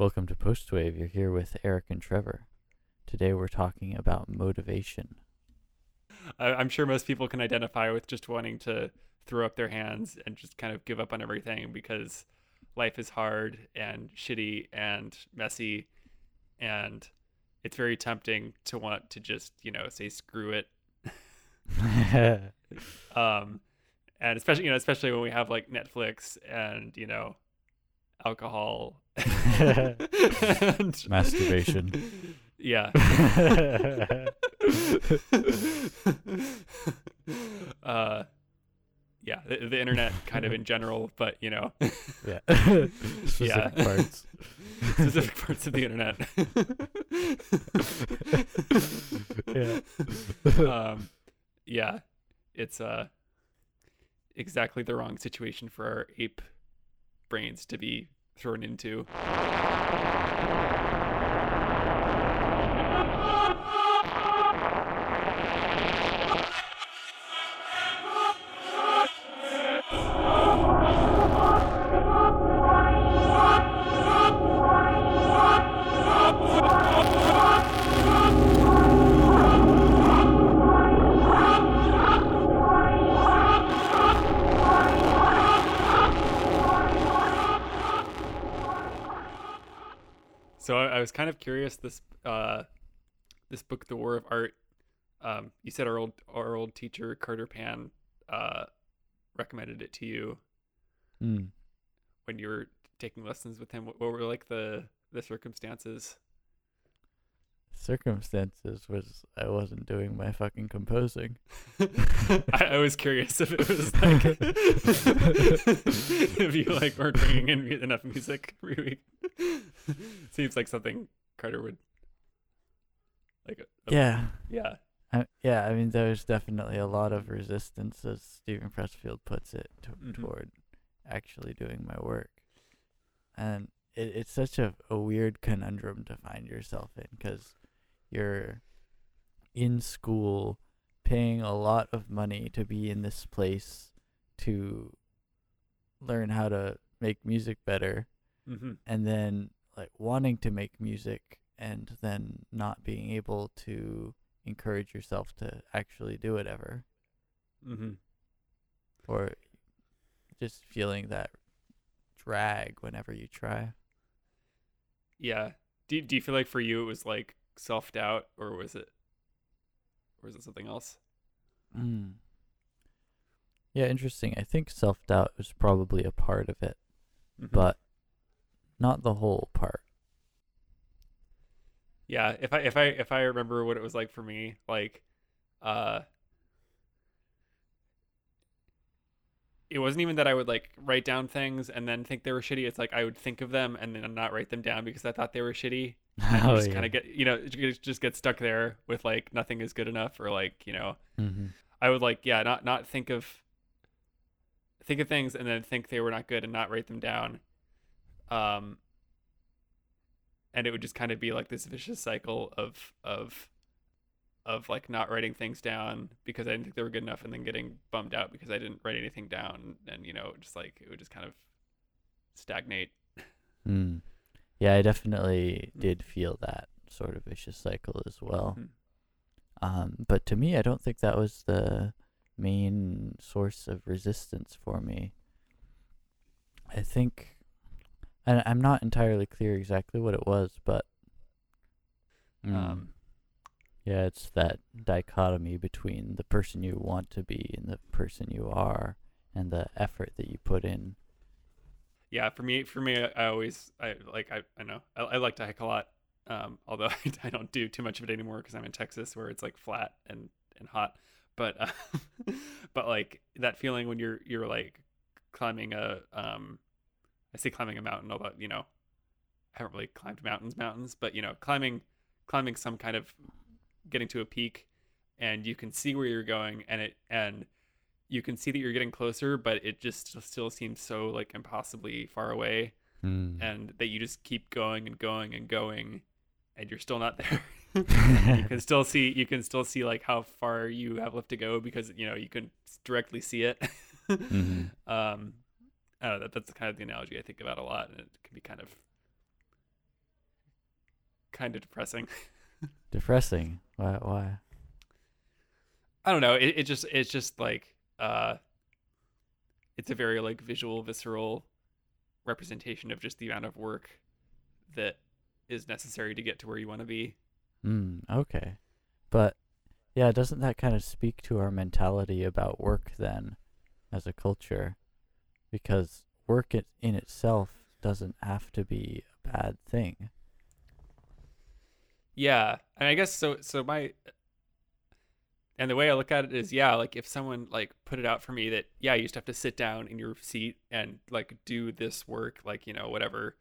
Welcome to Postwave. You're here with Eric and Trevor. Today we're talking about motivation. I'm sure most people can identify with just wanting to throw up their hands and just kind of give up on everything because life is hard and shitty and messy and it's very tempting to want to just you know say screw it um and especially you know especially when we have like netflix and you know alcohol and Masturbation. yeah uh yeah the, the internet kind of in general but you know yeah. Specific Yeah. parts. specific parts of the internet yeah. um yeah it's uh exactly the wrong situation for our ape brains to be thrown into curious. This uh, this book, The War of Art. Um, you said our old our old teacher Carter Pann uh, recommended it to you Mm. when you were taking lessons with him. What, what were like the the circumstances? Circumstances was I wasn't doing my fucking composing. I, I was curious if it was like if you like weren't bringing in enough music every week. Seems like something Carter would like. a- a- Yeah. yeah. I, yeah, I mean, there's definitely a lot of resistance, as Steven Pressfield puts it, to, Mhm. toward actually doing my work. And it, it's such a, a weird conundrum to find yourself in because you're in school paying a lot of money to be in this place to learn how to make music better Mm-hmm. and then like wanting to make music and then not being able to encourage yourself to actually do it ever Mm-hmm. or just feeling that drag whenever you try Yeah. Do do you feel like for you it was like self doubt or was it or was it something else? mm. yeah interesting i think self-doubt was probably a part of it Mhm. but not the whole part yeah, if I if I if I remember what it was like for me, like uh it wasn't even that I would like write down things and then think they were shitty. It's like I would think of them and then not write them down because I thought they were shitty. And oh, just yeah. kind of get, you know, just get stuck there with like nothing is good enough or like, you know, mm-hmm. I would like, yeah, not not think of think of things and then think they were not good and not write them down. Um and it would just kind of be like this vicious cycle of of of like not writing things down because I didn't think they were good enough and then getting bummed out because I didn't write anything down and you know, just like it would just kind of stagnate. mm. yeah i definitely Mm. did feel that sort of vicious cycle as well Mhm. Um, but to me, I don't think that was the main source of resistance for me. I think, and I'm not entirely clear exactly what it was, but mm, Um yeah, it's that dichotomy between the person you want to be and the person you are, and the effort that you put in. yeah for me for me i always i like i, I know I, I like to hike a lot um although I, I don't do too much of it anymore because i'm in texas where it's like flat and and hot but uh, but like that feeling when you're you're like climbing a um i say climbing a mountain although you know i haven't really climbed mountains mountains but you know climbing climbing some kind of getting to a peak and you can see where you're going and it and you can see that you're getting closer but it just still seems so like impossibly far away Mm. and that you just keep going and going and going and you're still not there you can still see you can still see like how far you have left to go because you know you can directly see it Mhm. um I don't know, that, that's kind of the analogy I think about a lot, and it can be kind of kind of depressing. Depressing. Why? Why? I don't know. It, it just it's just like uh it's a very like visual, visceral representation of just the amount of work that is necessary to get to where you want to be. Mm, okay. But yeah, doesn't that kind of speak to our mentality about work then as a culture? Because work it in itself doesn't have to be a bad thing. Yeah, and I guess so. So my and the way I look at it is, yeah, like if someone like put it out for me that yeah, you just have to sit down in your seat and like do this work, like you know whatever,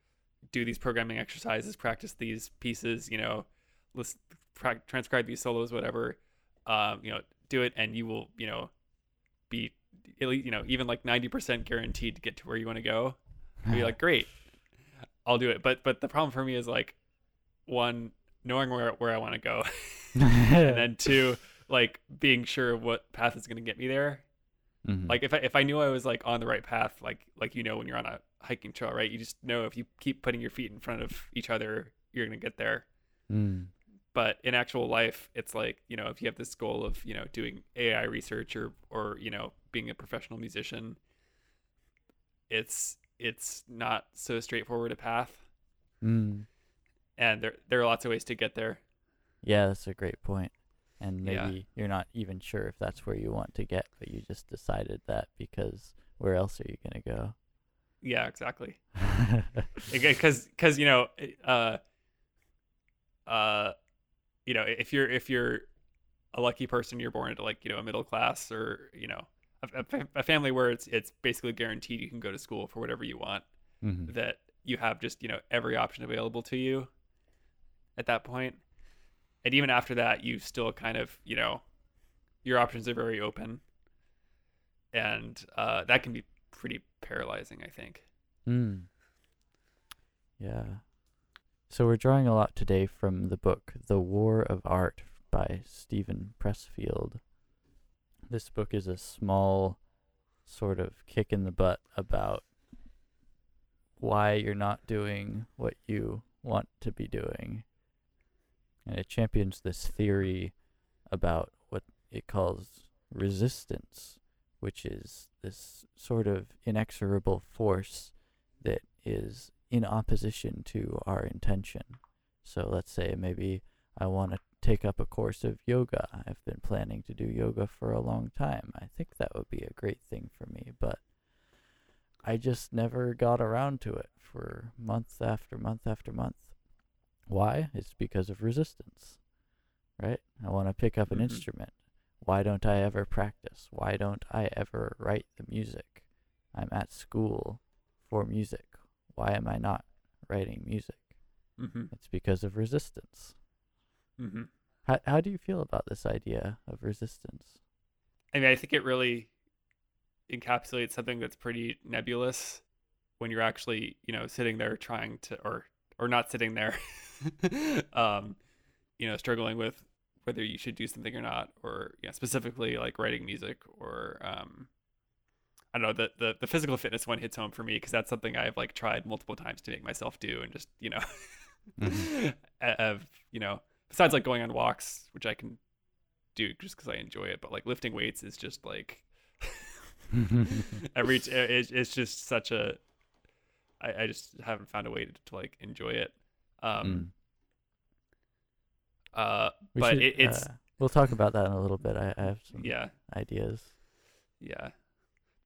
do these programming exercises, practice these pieces, you know, list, pra- transcribe these solos, whatever, um, you know, do it, and you will, you know, at least you know even like ninety percent guaranteed to get to where you want to go. I'd be like, great, I'll do it. But but the problem for me is like, one, knowing where where I want to go, and then two, like being sure what path is going to get me there. Mhm. Like if I if I knew I was like on the right path, like like you know when you're on a hiking trail, right? You just know if you keep putting your feet in front of each other, you're going to get there. Mm. But in actual life, it's like you know if you have this goal of you know doing AI research or or you know being a professional musician, it's it's not so straightforward a path, Mm. and there there are lots of ways to get there. Yeah, that's a great point. And Yeah. maybe you're not even sure if that's where you want to get, but you just decided that because where else are you going to go? Yeah, exactly. because because you know uh uh you know if you're if you're a lucky person you're born into like you know a middle class or you know a, a family where it's it's basically guaranteed you can go to school for whatever you want Mhm. that you have just you know every option available to you at that point and even after that you still kind of you know your options are very open and uh that can be pretty paralyzing i think Mm. Yeah. So we're drawing a lot today from the book The War of Art by Steven Pressfield. This book is a small sort of kick in the butt about why you're not doing what you want to be doing. And it champions this theory about what it calls resistance, which is this sort of inexorable force that is in opposition to our intention. So let's say maybe I want to take up a course of yoga. I've been planning to do yoga for a long time. I think that would be a great thing for me, but I just never got around to it for month after month after month. Why? It's because of resistance. Right? I want to pick up an Mhm. instrument. Why don't I ever practice? Why don't I ever write the music? I'm at school for music. Why am I not writing music? mm-hmm. It's because of resistance. Mm-hmm. How how do you feel about this idea of resistance? I mean, I think it really encapsulates something that's pretty nebulous when you're actually, you know, sitting there trying to, or or not sitting there, um, you know, struggling with whether you should do something or not, or you know, specifically like writing music or, um, I don't know, the, the the physical fitness one hits home for me because that's something I've like tried multiple times to make myself do, and just you know, Mhm. of you know, besides like going on walks, which I can do just because I enjoy it, but like lifting weights is just like every t- it, it's just such a I, I just haven't found a way to, to like enjoy it. Um uh We but should, it, it's uh, we'll talk about that in a little bit. I, I have some yeah. ideas. yeah.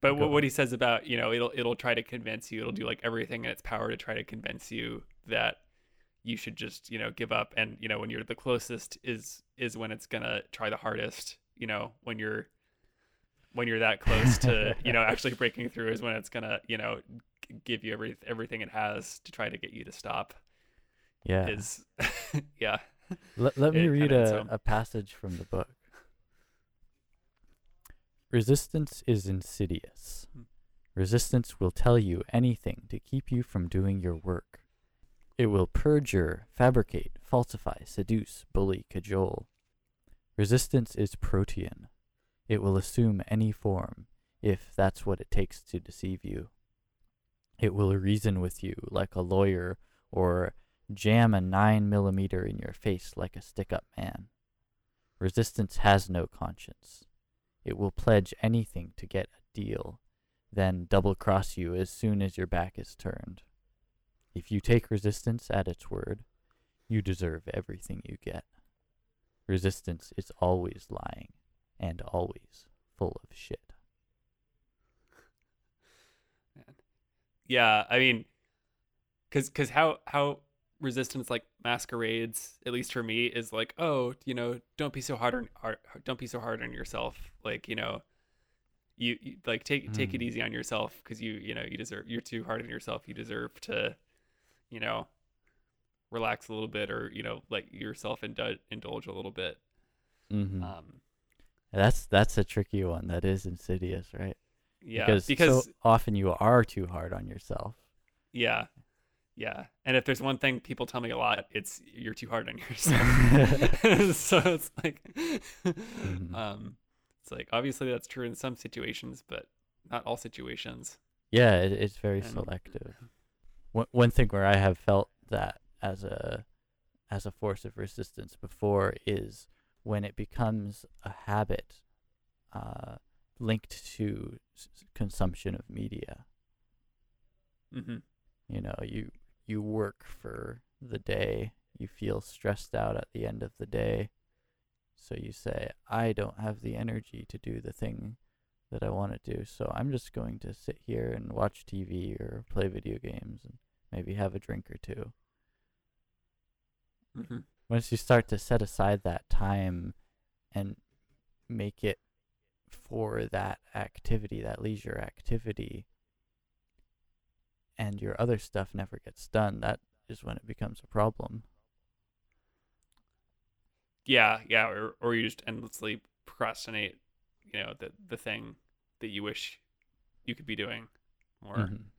But what, what he says about you know it'll it'll try to convince you it'll do like everything in its power to try to convince you that you should just you know give up and you know when you're the closest is is when it's gonna try the hardest you know when you're when you're that close to you know actually breaking through is when it's gonna you know give you every everything it has to try to get you to stop Yeah. is yeah Let, let me read a, a passage from the book. Resistance is insidious. Hmm. Resistance will tell you anything to keep you from doing your work. It will perjure, fabricate, falsify, seduce, bully, cajole. Resistance is protean. It will assume any form, if that's what it takes to deceive you. It will reason with you like a lawyer or jam a 9 millimeter in your face like a stick up man. Resistance has no conscience. It will pledge anything to get a deal, then double cross you as soon as your back is turned. If you take resistance at its word, you deserve everything you get. Resistance is always lying and always full of shit. Yeah, I mean, cause, cause how how resistance like masquerades, at least for me, is like, oh, you know, don't be so hard on hard, don't be so hard on yourself. Like, you know, you, you like take take it Mm. easy on yourself because you you know you deserve you're too hard on yourself. You deserve to, you know, relax a little bit or you know let yourself indulge indulge a little bit. Mm-hmm. Um, that's that's a tricky one. That is insidious, right? yeah, because, because so often you are too hard on yourself. Yeah. Yeah. And if there's one thing people tell me a lot, it's you're too hard on yourself. so it's like Mhm. um it's like obviously that's true in some situations, but not all situations. Yeah, it, it's very And- selective. One one thing where I have felt that as a as a force of resistance before is when it becomes a habit uh, linked to s- consumption of media. hmm You know, you you work for the day, you feel stressed out at the end of the day, so you say, "I don't have the energy to do the thing that I want to do, so I'm just going to sit here and watch TV or play video games and maybe have a drink or two." hmm Once you start to set aside that time and make it for that activity, that leisure activity, and your other stuff never gets done, that is when it becomes a problem. Yeah, yeah, or or you just endlessly procrastinate, you know, the the thing that you wish you could be doing more Mhm.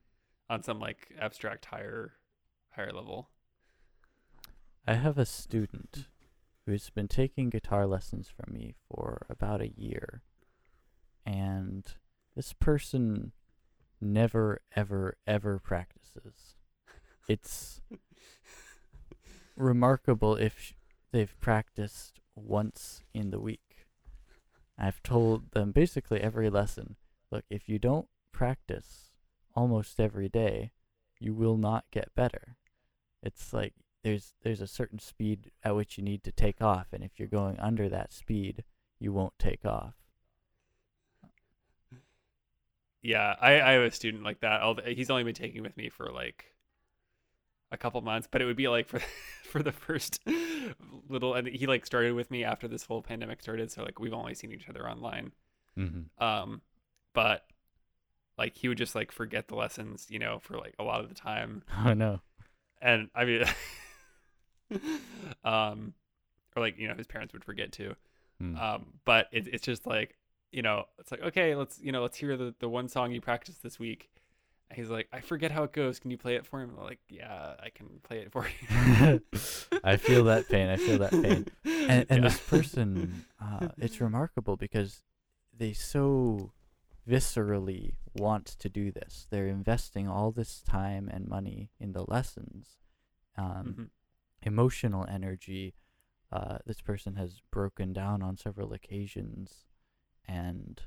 on some like abstract higher higher level. I have a student who's been taking guitar lessons from me for about a year. And this person never, ever, ever practices. It's remarkable if sh- they've practiced once in the week. I've told them basically every lesson look, if you don't practice almost every day, you will not get better. It's like there's there's a certain speed at which you need to take off, and if you're going under that speed, you won't take off. Yeah, I, I have a student like that. He's only been taking with me for like a couple months, but it would be like for for the first little, and he like started with me after this whole pandemic started. So like we've only seen each other online. Mm-hmm. Um, but like he would just like forget the lessons, you know, for like a lot of the time, Oh no. and I mean, um, or like you know his parents would forget too. Mm. Um, but it, it's just like, you know, it's like, okay, let's, you know, let's hear the, the one song you practiced this week. He's like, I forget how it goes. Can you play it for him? I'm like, yeah, I can play it for you. I feel that pain. I feel that pain. And, and Yeah. this person, uh, it's remarkable because they so viscerally want to do this. They're investing all this time and money in the lessons, um, Mhm. emotional energy. Uh, this person has broken down on several occasions and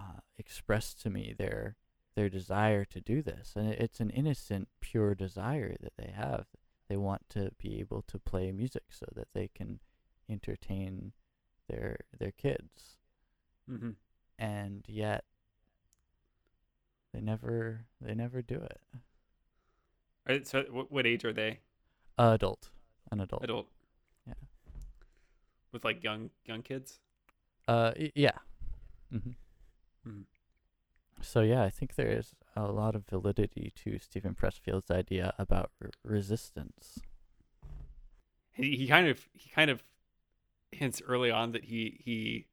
uh, expressed to me their their desire to do this, and it's an innocent, pure desire that they have. They want to be able to play music so that they can entertain their their kids, Mhm. and yet they never they never do it. Are- So what, what age are they? adult, an adult. Adult. Yeah. With like young young kids. Uh, yeah. hmm Mhm. So yeah, I think there is a lot of validity to Steven Pressfield's idea about r- resistance. He, he kind of he kind of hints early on that he he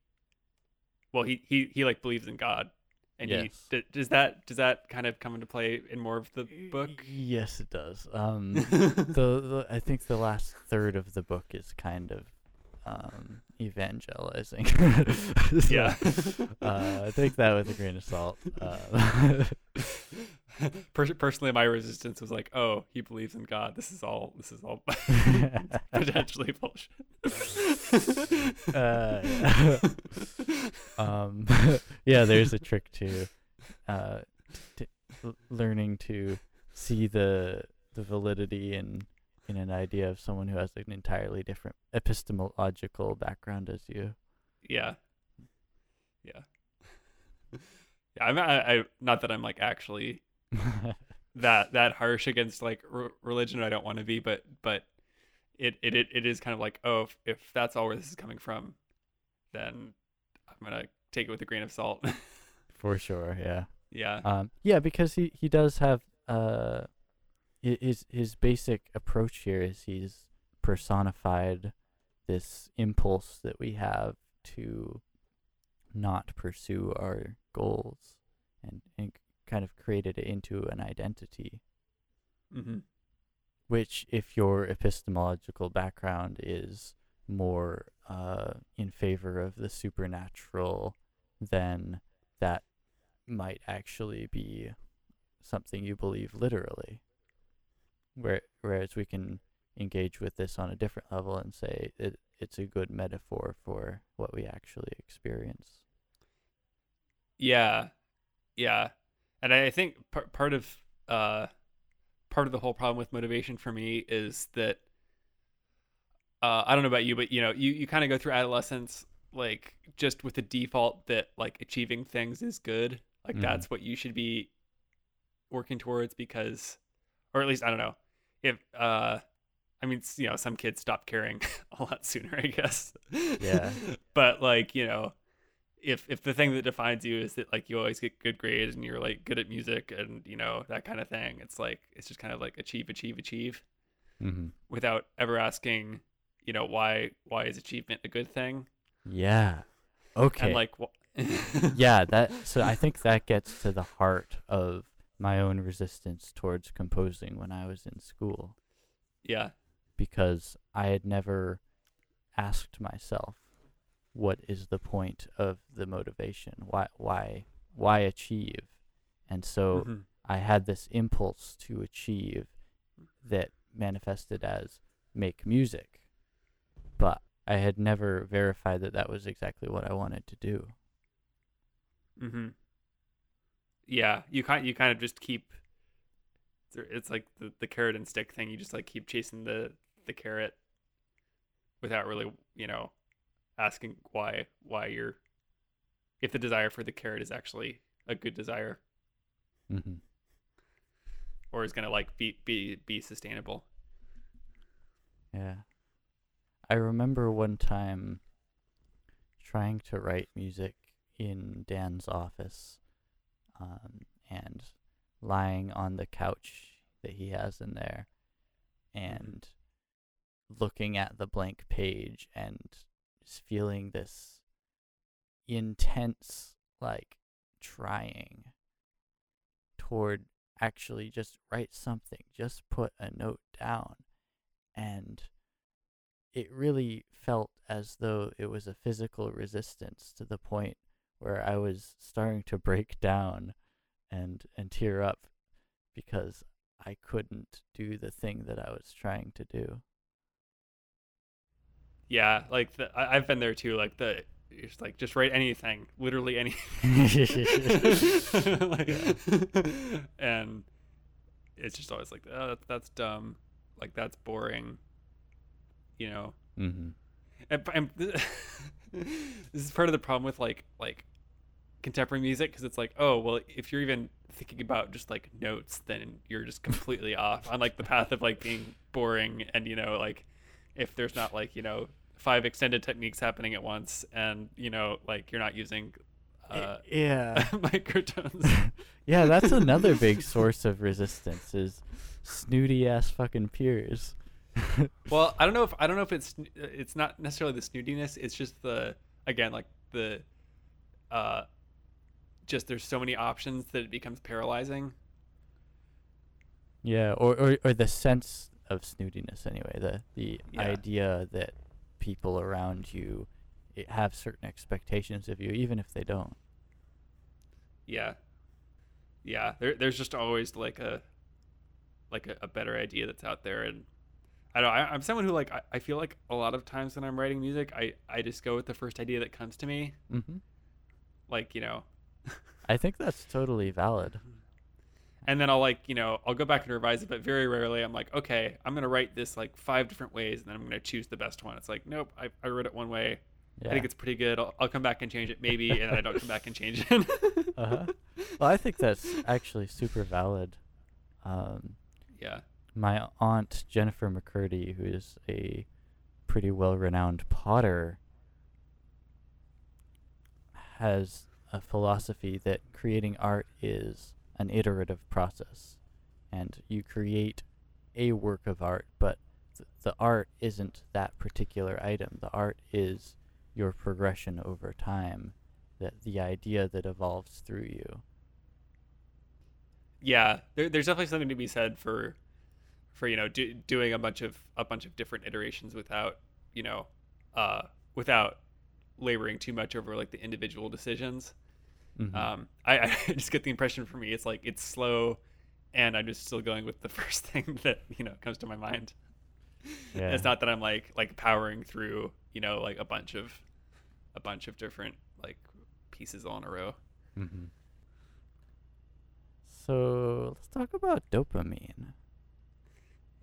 well he he, he like believes in God. And Yes. he, d- does that does that kind of come into play in more of the book? Yes, it does. Um, the, the I think the last third of the book is kind of um evangelizing. So, yeah. uh, take that with a grain of salt. Uh, personally, my resistance was like, "Oh, he believes in God. This is all. This is all potentially bullshit." Uh, um, yeah, there's a trick to, uh, t- l- learning to see the the validity in in an idea of someone who has an entirely different epistemological background as you. yeah, yeah, yeah. I'm I, I not that I'm like actually that that harsh against like r- religion. I don't want to be, but but it, it it it is kind of like oh, if, if that's all where this is coming from, then I'm gonna take it with a grain of salt. For sure, yeah. yeah, Um, yeah, because he, he does have uh, his his basic approach here is he's personified this impulse that we have to not pursue our goals, and and kind of created it into an identity. hmm Which, if your epistemological background is more uh, in favor of the supernatural, then that might actually be something you believe literally. Where, whereas we can engage with this on a different level and say it, it's a good metaphor for what we actually experience. Yeah, yeah, and I think par- part of uh, part of the whole problem with motivation for me is that uh, I don't know about you, but you know, you you kind of go through adolescence like just with the default that like achieving things is good, like Mhm. that's what you should be working towards because, or at least I don't know if uh. I mean, you know, some kids stop caring a lot sooner, I guess. Yeah. but like, you know, if if the thing that defines you is that like you always get good grades and you're like good at music and you know that kind of thing, it's like it's just kind of like achieve, achieve, achieve, Mm-hmm. without ever asking, you know, why why is achievement a good thing? Yeah. Okay. And like, wh- yeah, that so I think that gets to the heart of my own resistance towards composing when I was in school yeah, because I had never asked myself what is the point of the motivation? Why why why achieve? And so Mhm. I had this impulse to achieve that manifested as make music. But I had never verified that that was exactly what I wanted to do. Mm-hmm. Yeah, you kind you kind of just keep. It's like the the carrot and stick thing. You just like keep chasing the the carrot, without really you know, asking why why you're. If the desire for the carrot is actually a good desire, Mm-hmm. or is gonna like be be be sustainable. Yeah. I remember one time trying to write music in Dan's office um, and lying on the couch that he has in there and looking at the blank page and just feeling this intense, like, trying toward actually just write something, just put a note down. And it really felt as though it was a physical resistance to the point where I was starting to break down and and tear up because I couldn't do the thing that I was trying to do. Yeah, like the, I, I've been there too. Like the it's like just write anything, literally anything. like, and it's just always like, oh, that's, that's dumb. Like that's boring. You know. Mm-hmm. And, and this is part of the problem with like like contemporary music because it's like, oh well, if you're even thinking about just like notes, then you're just completely off on like the path of like being boring and you know like if there's not like you know five extended techniques happening at once and you know like you're not using uh, yeah. microtones. yeah, that's another big source of resistance is snooty ass fucking peers. well, I don't know if I don't know if it's it's not necessarily the snootiness. It's just the again like the uh just there's so many options that it becomes paralyzing. Yeah, or, or or the sense of snootiness anyway. The the Yeah. idea that people around you have certain expectations of you, even if they don't. Yeah. yeah, there, there's just always like a like a, a better idea that's out there, and I don't. I, I'm someone who like I, I feel like a lot of times when I'm writing music, I I just go with the first idea that comes to me. hmm Like you know, I think that's totally valid. and then I'll like you know I'll go back and revise it, but very rarely I'm like, okay, I'm gonna write this like five different ways, and then I'm gonna choose the best one. It's like, nope, I, I wrote it one way. Yeah. I think it's pretty good. I'll, I'll come back and change it maybe, and I don't come back and change it. uh-huh. Well, I think that's actually super valid. Um, yeah, my aunt Jennifer McCurdy, who is a pretty well-renowned potter, has a philosophy that creating art is an iterative process, and you create a work of art, but th- the art isn't that particular item. The art is your progression over time, that the idea that evolves through you. yeah. There, there's definitely something to be said for for you know do, doing a bunch of a bunch of different iterations without you know uh without laboring too much over like the individual decisions. Mhm. Um, I, I just get the impression for me it's like it's slow, and I'm just still going with the first thing that you know comes to my mind. Yeah. It's not that I'm like like powering through you know like a bunch of a bunch of different like pieces all in a row. Mm-hmm. So let's talk about dopamine.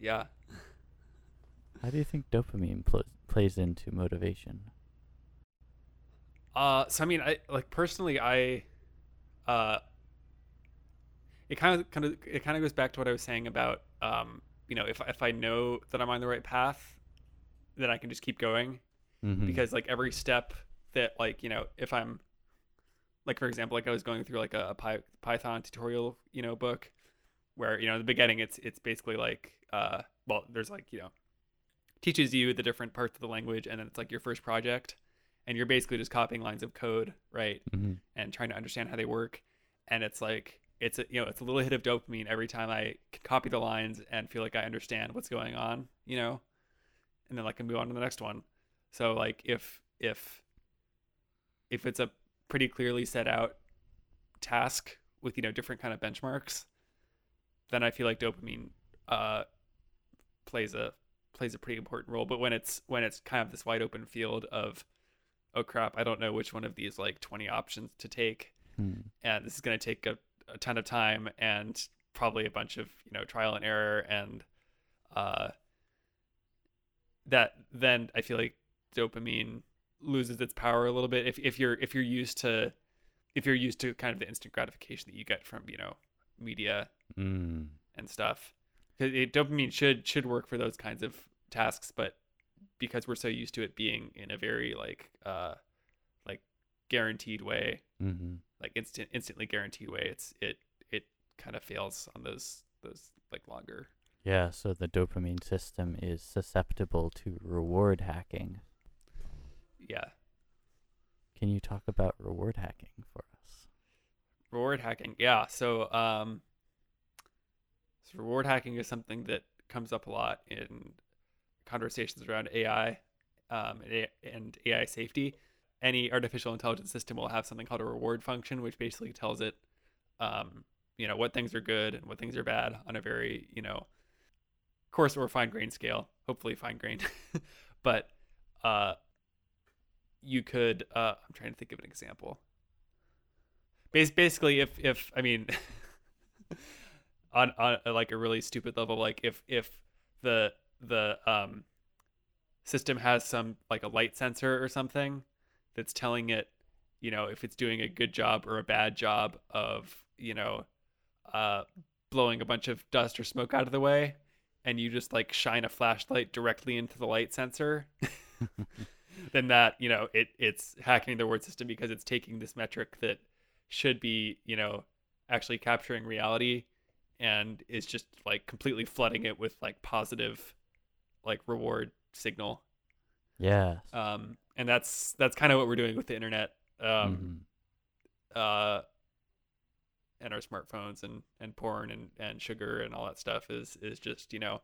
Yeah. How do you think dopamine pl- plays into motivation? Uh, so I mean, I like personally, I, uh, it kind of kind of it kind of goes back to what I was saying about um, you know, if if I know that I'm on the right path, then I can just keep going Mm-hmm. because like every step that like you know if i'm like for example like i was going through like a, a Py- python tutorial you know book where you know in the beginning it's it's basically like uh well there's like you know teaches you the different parts of the language and then it's like your first project and you're basically just copying lines of code right mm-hmm. and trying to understand how they work and it's like it's a you know it's a little hit of dopamine every time i copy the lines and feel like i understand what's going on you know and then i can move on to the next one so like if if if it's a pretty clearly set out task with you know different kind of benchmarks then i feel like dopamine uh plays a plays a pretty important role but when it's when it's kind of this wide open field of oh crap i don't know which one of these like 20 options to take Hmm. and this is going to take a, a ton of time and probably a bunch of you know trial and error and uh that then i feel like dopamine loses its power a little bit if, if you're if you're used to if you're used to kind of the instant gratification that you get from you know media Mm. and stuff 'Cause it, dopamine should should work for those kinds of tasks but because we're so used to it being in a very like uh like guaranteed way Mm-hmm. like instant instantly guaranteed way it's it it kind of fails on those those like longer Yeah, so the dopamine system is susceptible to reward hacking. yeah Can you talk about reward hacking for us? reward hacking yeah so um reward hacking is something that comes up a lot in conversations around ai um, and ai safety. Any artificial intelligence system will have something called a reward function which basically tells it um, you know what things are good and what things are bad on a very you know coarse or fine grained scale hopefully fine grained. But uh you could uh i'm trying to think of an example. Bas- basically if if i mean on on like a really stupid level like if if the the um system has some like a light sensor or something that's telling it you know if it's doing a good job or a bad job of you know uh blowing a bunch of dust or smoke out of the way and you just like shine a flashlight directly into the light sensor then that you know it it's hacking the word system because it's taking this metric that should be you know actually capturing reality and is just like completely flooding it with like positive like reward signal yeah um and that's that's kind of what we're doing with the internet um Mhm. uh and our smartphones and and porn and and sugar and all that stuff is is just you know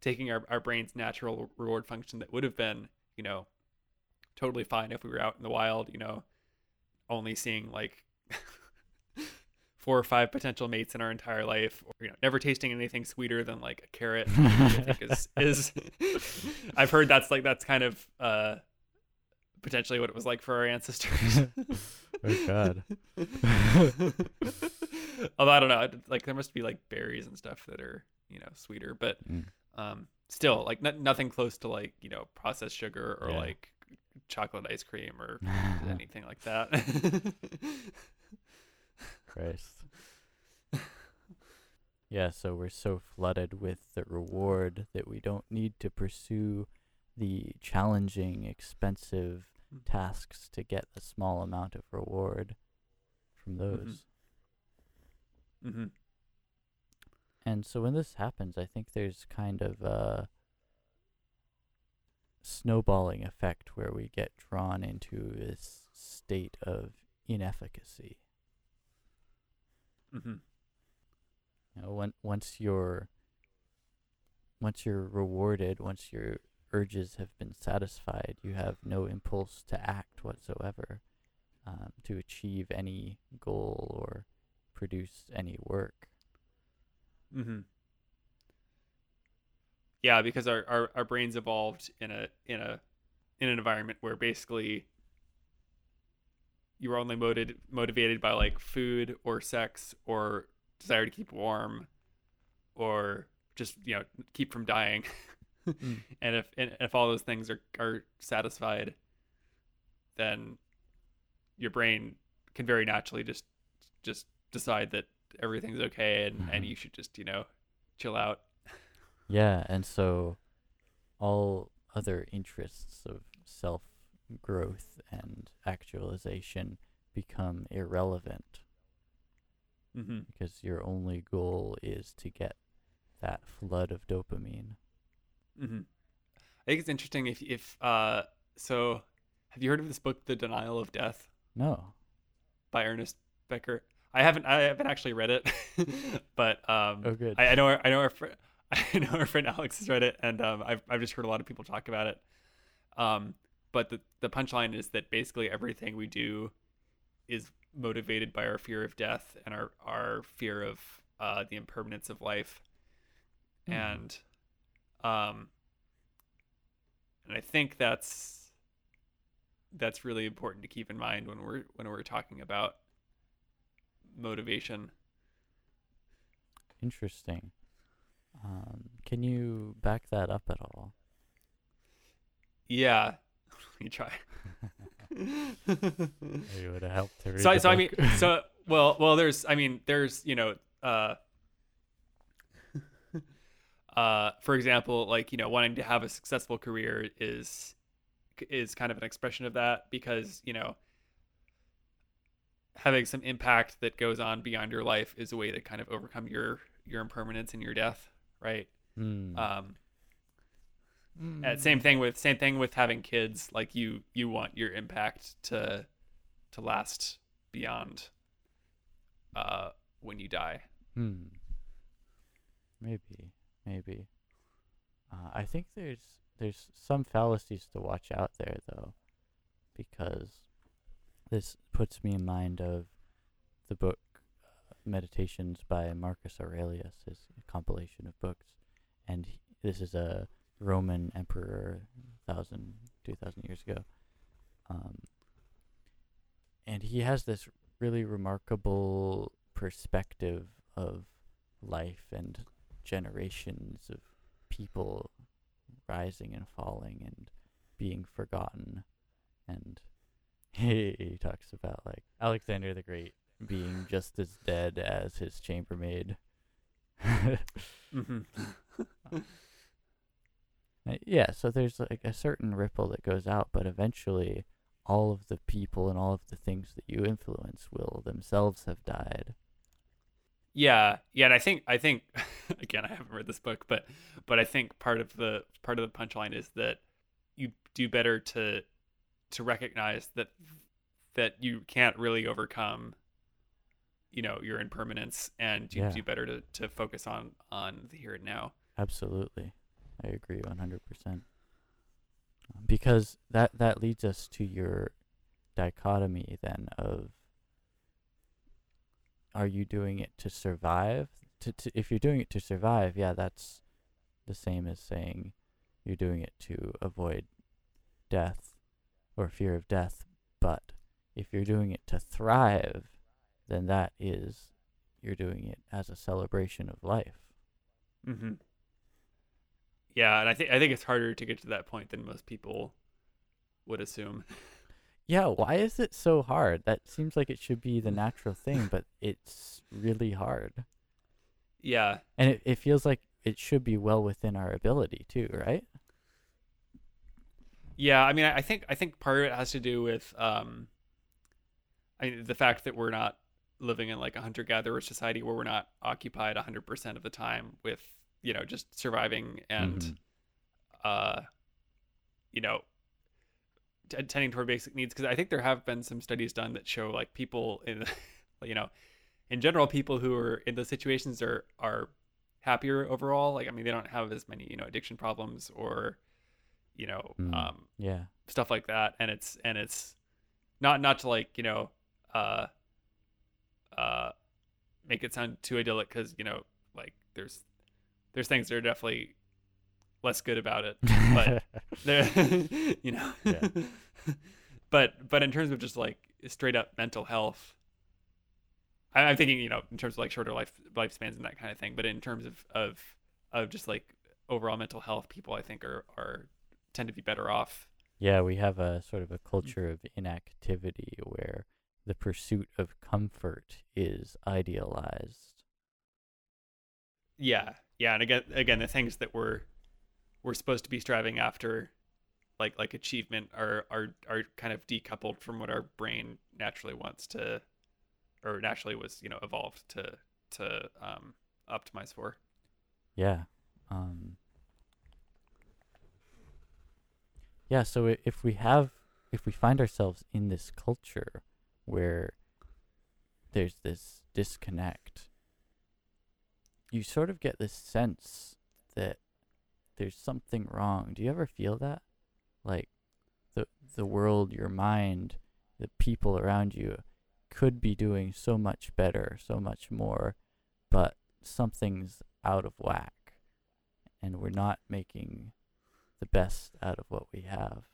taking our, our brain's natural reward function that would have been you know totally fine if we were out in the wild you know only seeing like four or five potential mates in our entire life, or you know, never tasting anything sweeter than like a carrot. I is, is I've heard that's like that's kind of uh, potentially what it was like for our ancestors. oh God. Although I don't know, like there must be like berries and stuff that are you know sweeter, but Mm. um, still like n- nothing close to like you know processed sugar or Yeah. like chocolate ice cream or anything like that. Christ. yeah, so we're so flooded with the reward that we don't need to pursue the challenging, expensive Mm. tasks to get a small amount of reward from those. hmm And so when this happens, I think there's kind of a snowballing effect where we get drawn into this state of inefficacy. Hmm You know, when, once you're once you're rewarded, once your urges have been satisfied, you have no impulse to act whatsoever um, to achieve any goal or produce any work. hmm Yeah, because our, our, our brains evolved in a in a in an environment where basically you were only motivated motivated by like food or sex or desire to keep warm or just you know keep from dying. Mm. and if and if all those things are are satisfied, then your brain can very naturally just just decide that everything's okay and, and Mhm. you should just you know chill out. Yeah, and so all other interests of self growth and actualization become irrelevant Mm-hmm. because your only goal is to get that flood of dopamine. Mm-hmm. I think it's interesting if if uh so have you heard of this book The Denial of Death No. by Ernest Becker? I haven't I haven't actually read it, but um Oh, good. I, I know our, I know our fr- I know our friend Alex has read it, and um, I've I've just heard a lot of people talk about it. Um, but the the punchline is that basically everything we do is motivated by our fear of death and our our fear of uh, the impermanence of life, Hmm. and um, and I think that's that's really important to keep in mind when we're when we're talking about motivation. Interesting. Um, can you back that up at all? Yeah, let me try. It would have helped to read so, so I mean, so well, well, there's, I mean, there's, you know, uh, uh, for example, like you know, wanting to have a successful career is is kind of an expression of that because you know, having some impact that goes on beyond your life is a way to kind of overcome your your impermanence and your death, right? Hmm. Um, Hmm. and same thing with same thing with having kids. Like you you want your impact to to last beyond uh when you die. Hmm. Maybe, maybe. Uh, I think there's there's some fallacies to watch out there though, because this puts me in mind of the book uh, Meditations by Marcus Aurelius, his compilation of books, and he, this is a Roman emperor, thousand, two thousand years ago, um, and he has this really remarkable perspective of life and generations of people rising and falling and being forgotten and he, he talks about like Alexander the Great being just as dead as his chambermaid. Mm-hmm. Uh, yeah, so there's like a certain ripple that goes out, but eventually all of the people and all of the things that you influence will themselves have died. Yeah, yeah, and I think I think again I haven't read this book, but but I think part of the part of the punchline is that you do better to to recognize that that you can't really overcome you know your impermanence and you Yeah. do better to, to focus on on the here and now Absolutely. I agree 100%. Um, Because that that leads us to your dichotomy then of are you doing it to survive? To, to if you're doing it to survive, yeah, that's the same as saying you're doing it to avoid death or fear of death. But if you're doing it to thrive, then that is you're doing it as a celebration of life. Mm-hmm. Yeah, and I think I think it's harder to get to that point than most people would assume. Yeah, why is it so hard? That seems like it should be the natural thing, but it's really hard. Yeah. And it, it feels like it should be well within our ability too, right? Yeah, I mean, I think I think part of it has to do with um, I mean, the fact that we're not living in like a hunter gatherer society where we're not occupied 100% of the time with you know just surviving and Mhm. uh you know t- tending toward basic needs because i think there have been some studies done that show like people in you know in general people who are in those situations are are happier overall like i mean they don't have as many you know addiction problems or you know Mm. um Yeah. stuff like that and it's and it's not not to like you know uh uh make it sound too idyllic because you know like there's there's things that are definitely less good about it but there you know Yeah. but but in terms of just like straight up mental health I, i'm thinking you know in terms of like shorter life lifespans and that kind of thing but in terms of of of just like overall mental health people i think are are tend to be better off yeah, we have a sort of a culture of inactivity where the pursuit of comfort is idealized. Yeah, yeah, and again, again, the things that we're we're supposed to be striving after, like like achievement, are are are kind of decoupled from what our brain naturally wants to, or naturally was you know evolved to to um, optimize for. Yeah. Um Yeah, so if we have if we find ourselves in this culture where there's this disconnect, you sort of get this sense that there's something wrong. Do you ever feel that? Like the the world, your mind, the people around you could be doing so much better, so much more, but something's out of whack and we're not making the best out of what we have.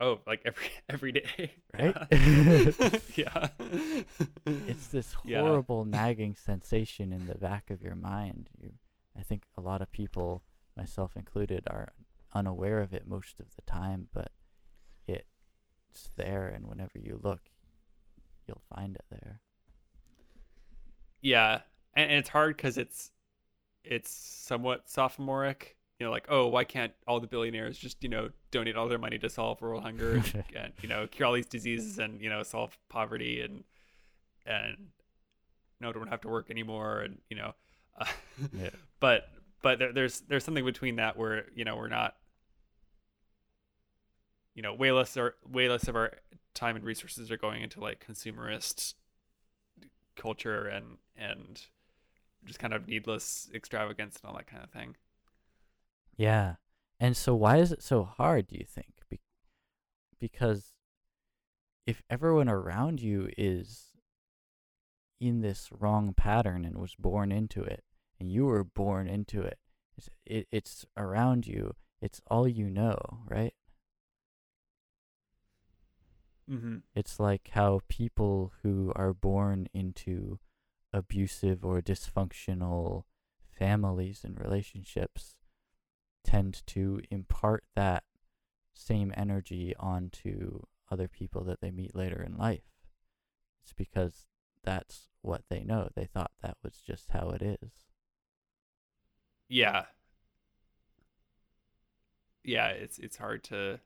Oh, like every every day, Right? yeah. It's this Yeah. horrible nagging sensation in the back of your mind. You I think a lot of people, myself included, are unaware of it most of the time, but it's there and whenever you look, you'll find it there. Yeah, and, and it's hard because it's it's somewhat sophomoric. You know, like oh, why can't all the billionaires just you know donate all their money to solve world hunger and, and you know cure all these diseases and you know solve poverty and and no one have to work anymore and you know, uh, Yeah. but but there, there's there's something between that where you know we're not you know way less or way less of our time and resources are going into like consumerist culture and and just kind of needless extravagance and all that kind of thing. Yeah. And so why is it so hard, do you think? Be- because if everyone around you is in this wrong pattern and was born into it and you were born into it, it's, it, it's around you, it's all you know, right? Mm-hmm. It's like how people who are born into abusive or dysfunctional families and relationships tend to impart that same energy onto other people that they meet later in life. It's because that's what they know. They thought that was just how it is. Yeah. Yeah, it's it's hard to.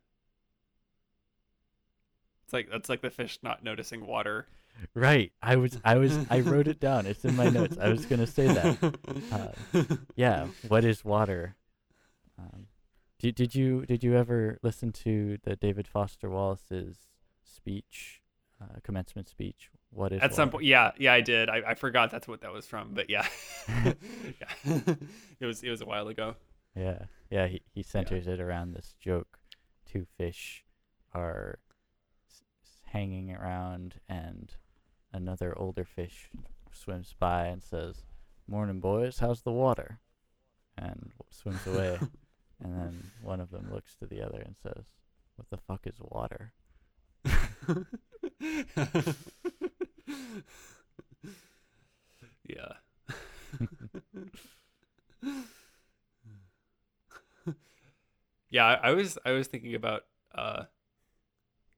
It's like that's like the fish not noticing water. Right. I was I was I wrote it down. It's in my notes. I was going to say that. Uh, yeah, what is water? Um, did did you did you ever listen to the David Foster Wallace's speech, uh, commencement speech? What is At some point, yeah, yeah, I did. I, I forgot that's what that was from, but yeah, yeah, it was it was a while ago. Yeah, yeah. He he centers it around this joke: two fish are s- hanging around, and another older fish swims by and says, "Morning, boys. How's the water?" And swims away. And then one of them looks to the other and says, "What the fuck is water?" yeah. yeah, I, I was I was thinking about uh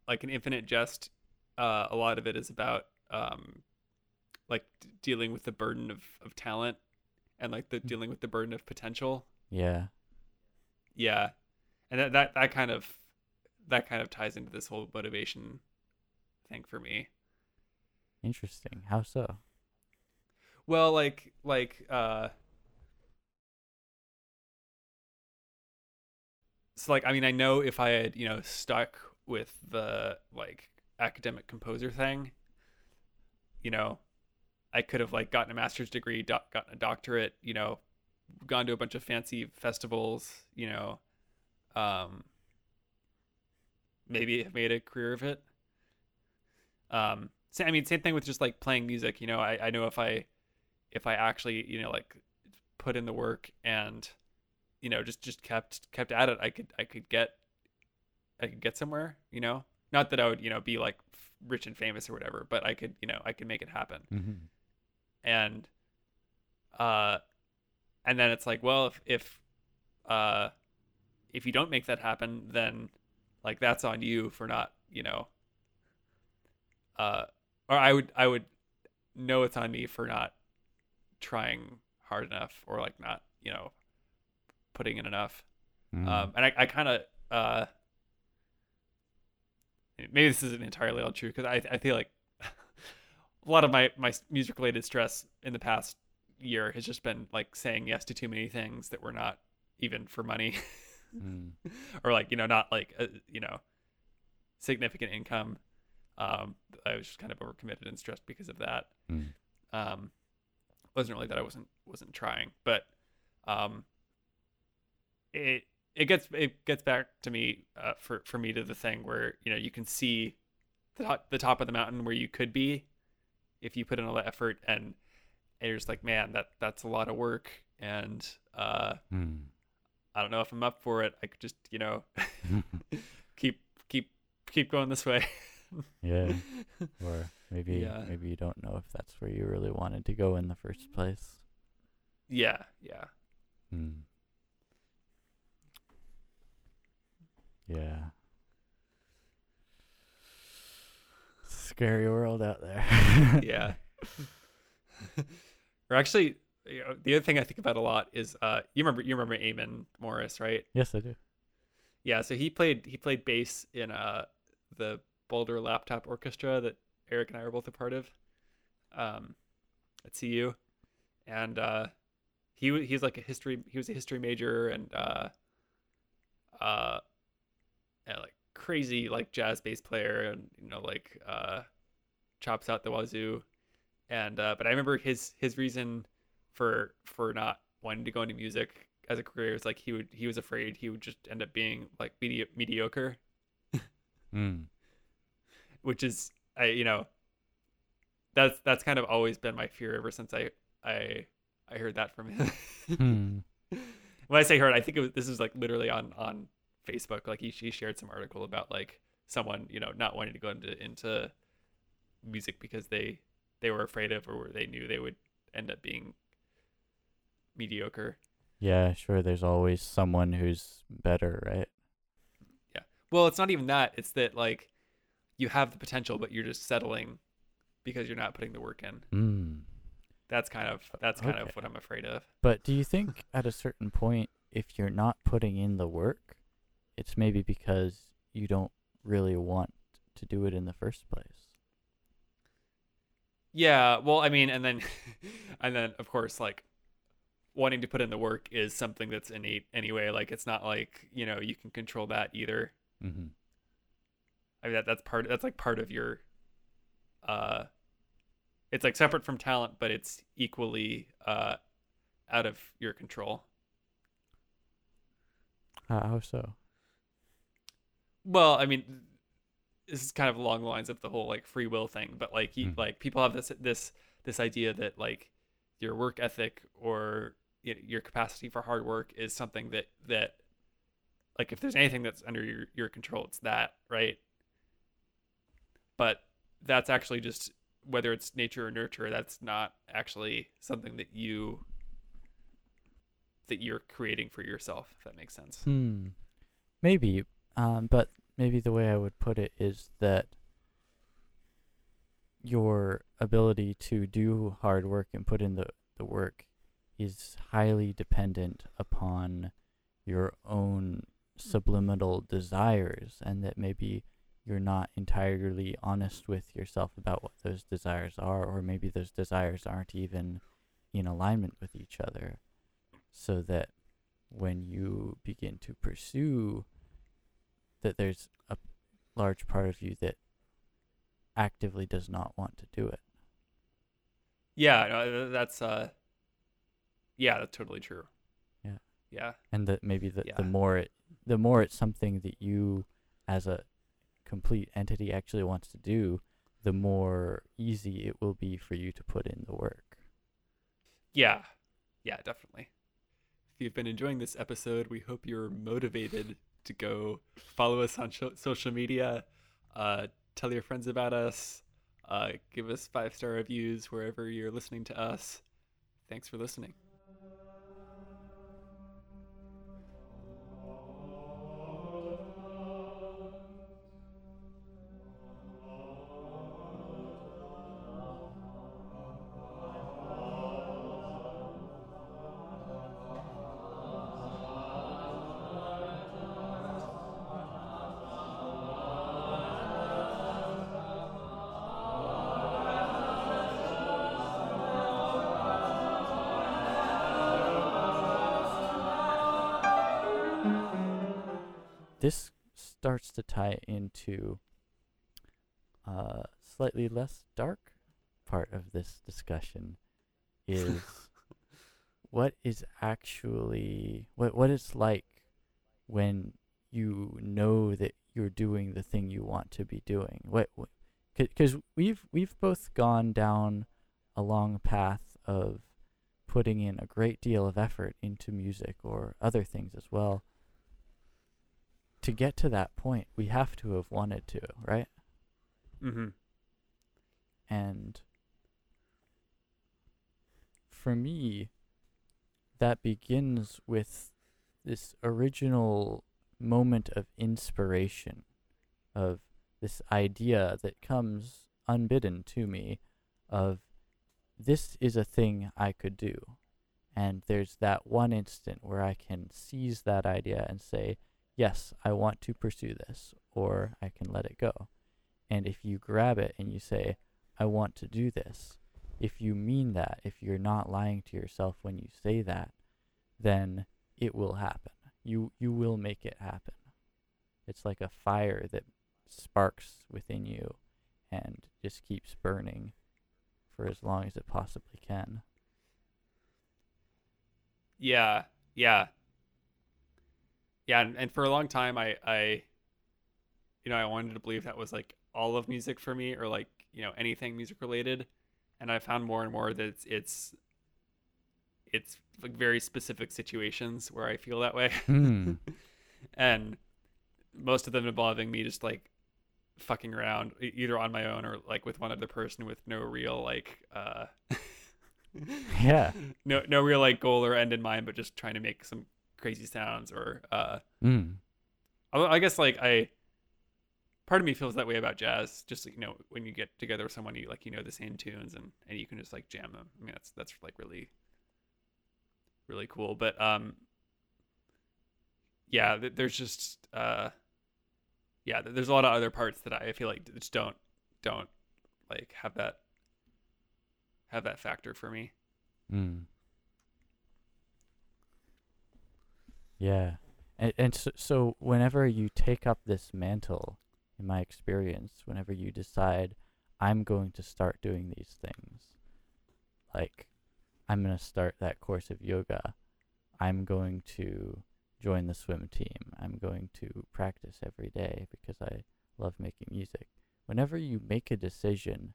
like an infinite jest. Uh, a lot of it is about um like d- dealing with the burden of, of talent and like the dealing with the burden of potential. Yeah. Yeah. And that, that that kind of that kind of ties into this whole motivation thing for me. Interesting. How so? Well, like like uh so like I mean I know if I had, you know, stuck with the like academic composer thing, you know, I could have like gotten a master's degree, doc- gotten a doctorate, you know, gone to a bunch of fancy festivals, you know, um maybe have made a career of it. Um I mean same thing with just like playing music, you know, I I know if I if I actually, you know, like put in the work and you know, just just kept kept at it, I could I could get I could get somewhere, you know. Not that I would, you know, be like rich and famous or whatever, but I could, you know, I could make it happen. Mm-hmm. And uh and then it's like, well, if if uh if you don't make that happen, then like that's on you for not, you know, uh or I would I would know it's on me for not trying hard enough or like not, you know, putting in enough. Mm. Um, and I, I kind of, uh, maybe this isn't entirely all true because I, I feel like a lot of my, my music related stress in the past year has just been like saying yes to too many things that were not even for money Mm. or like, you know, not like, uh, you know, significant income. Um, I was just kind of overcommitted and stressed because of that. Mm. Um, wasn't really that I wasn't, wasn't trying, but, um, it, it gets it gets back to me uh, for for me to the thing where you know you can see the top, the top of the mountain where you could be if you put in all the effort and, and you're just like man that that's a lot of work and uh, Mm. I don't know if I'm up for it I could just you know keep keep keep going this way yeah. Or maybe Yeah. maybe you don't know if that's where you really wanted to go in the first place. yeah yeah Mm. Yeah. Scary world out there. yeah or actually you know, the other thing I think about a lot is uh you remember you remember Eamon Morris right? Yes, I do. Yeah, so he played he played bass in uh the Boulder Laptop Orchestra that Eric and I were both a part of, um, at CU, and uh, he he's like a history he was a history major and uh, uh, and like crazy like jazz bass player and you know like uh, chops out the wazoo, and uh, but I remember his his reason for for not wanting to go into music as a career was like he would he was afraid he would just end up being like medi- mediocre Mm. which is I you know that's that's kind of always been my fear ever since I I I heard that from him. Hmm. when I say heard, I think it was this is like literally on on Facebook. Like he he shared some article about like someone you know not wanting to go into into music because they they were afraid of or they knew they would end up being mediocre. Yeah, sure. There's always someone who's better, right? Yeah. Well, it's not even that. It's that like you have the potential, but you're just settling because you're not putting the work in. Mm. That's kind of that's kind Okay. of what I'm afraid of. But do you think at a certain point, if you're not putting in the work, it's maybe because you don't really want to do it in the first place? Yeah, well, I mean, and then and then of course like wanting to put in the work is something that's innate anyway. Like it's not like, you know, you can control that either. Mm-hmm. I mean that that's part that's like part of your uh it's like separate from talent, but it's equally uh out of your control. How, how so? Well, I mean, this is kind of along the lines of the whole like free will thing, but like you, Mhm. like people have this this this idea that like your work ethic or y- your capacity for hard work is something that that like if there's anything that's under your, your control it's that right but that's actually just whether it's nature or nurture that's not actually something that you that you're creating for yourself if that makes sense Hmm. Maybe. Um, but maybe the way I would put it is that your ability to do hard work and put in the, the work is highly dependent upon your own subliminal desires and that maybe you're not entirely honest with yourself about what those desires are or maybe those desires aren't even in alignment with each other. So that when you begin to pursue that there's a large part of you that actively does not want to do it. yeah no, that's uh yeah that's totally true Yeah. yeah And that maybe the, Yeah. the more it the more it's something that you as a complete entity actually wants to do, the more easy it will be for you to put in the work. Yeah. Yeah, definitely. If you've been enjoying this episode, we hope you're motivated to go follow us on sho- social media, uh, tell your friends about us, uh, give us five star reviews wherever you're listening to us. Thanks for listening. To tie into a slightly less dark part of this discussion is what is actually what what it's like when you know that you're doing the thing you want to be doing. What because we've we've both gone down a long path of putting in a great deal of effort into music or other things as well. To get to that point, we have to have wanted to, right? Mm-hmm. And for me, that begins with this original moment of inspiration, of this idea that comes unbidden to me of this is a thing I could do. And there's that one instant where I can seize that idea and say, yes, I want to pursue this, or I can let it go. And if you grab it and you say, I want to do this, if you mean that, if you're not lying to yourself when you say that, then it will happen. You you will make it happen. It's like a fire that sparks within you and just keeps burning for as long as it possibly can. Yeah, yeah, yeah. And, and for a long time, I, I, you know, I wanted to believe that was like all of music for me, or like you know anything music related. And I found more and more that it's it's, it's like very specific situations where I feel that way, Hmm. and most of them involving me just like fucking around either on my own or like with one other person with no real like uh Yeah. no no real like goal or end in mind but just trying to make some crazy sounds or uh Mm. i guess like i part of me feels that way about jazz just you know when you get together with someone you like you know the same tunes and and you can just like jam them i mean that's that's like really really cool but um yeah th- there's just uh yeah th- there's a lot of other parts that i feel like just don't don't like have that have that factor for me Mm. Yeah. And, and so, so whenever you take up this mantle, in my experience, whenever you decide, I'm going to start doing these things, like, I'm going to start that course of yoga, I'm going to join the swim team, I'm going to practice every day because I love making music. Whenever you make a decision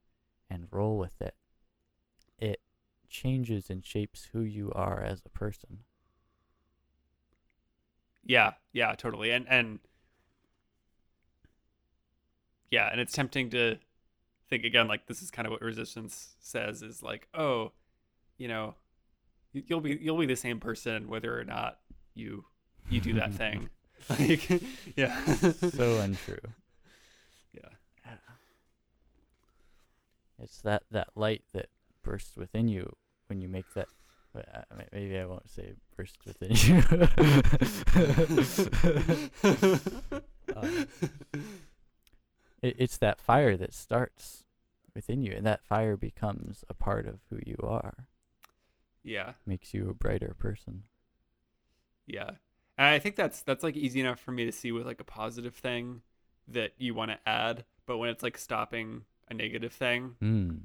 and roll with it, it changes and shapes who you are as a person. Yeah, yeah, totally. And and yeah, and it's tempting to think again like this is kind of what resistance says is like, oh, you know, you'll be you'll be the same person whether or not you you do that thing. Like yeah. so untrue. yeah. It's that that light that bursts within you when you make that. But, uh, Maybe I won't say burst within you. Um, it, it's that fire that starts within you, and that fire becomes a part of who you are. yeah. Makes you a brighter person. Yeah. And I think that's that's like easy enough for me to see with like a positive thing that you want to add, but when it's like stopping a negative thing, Mm.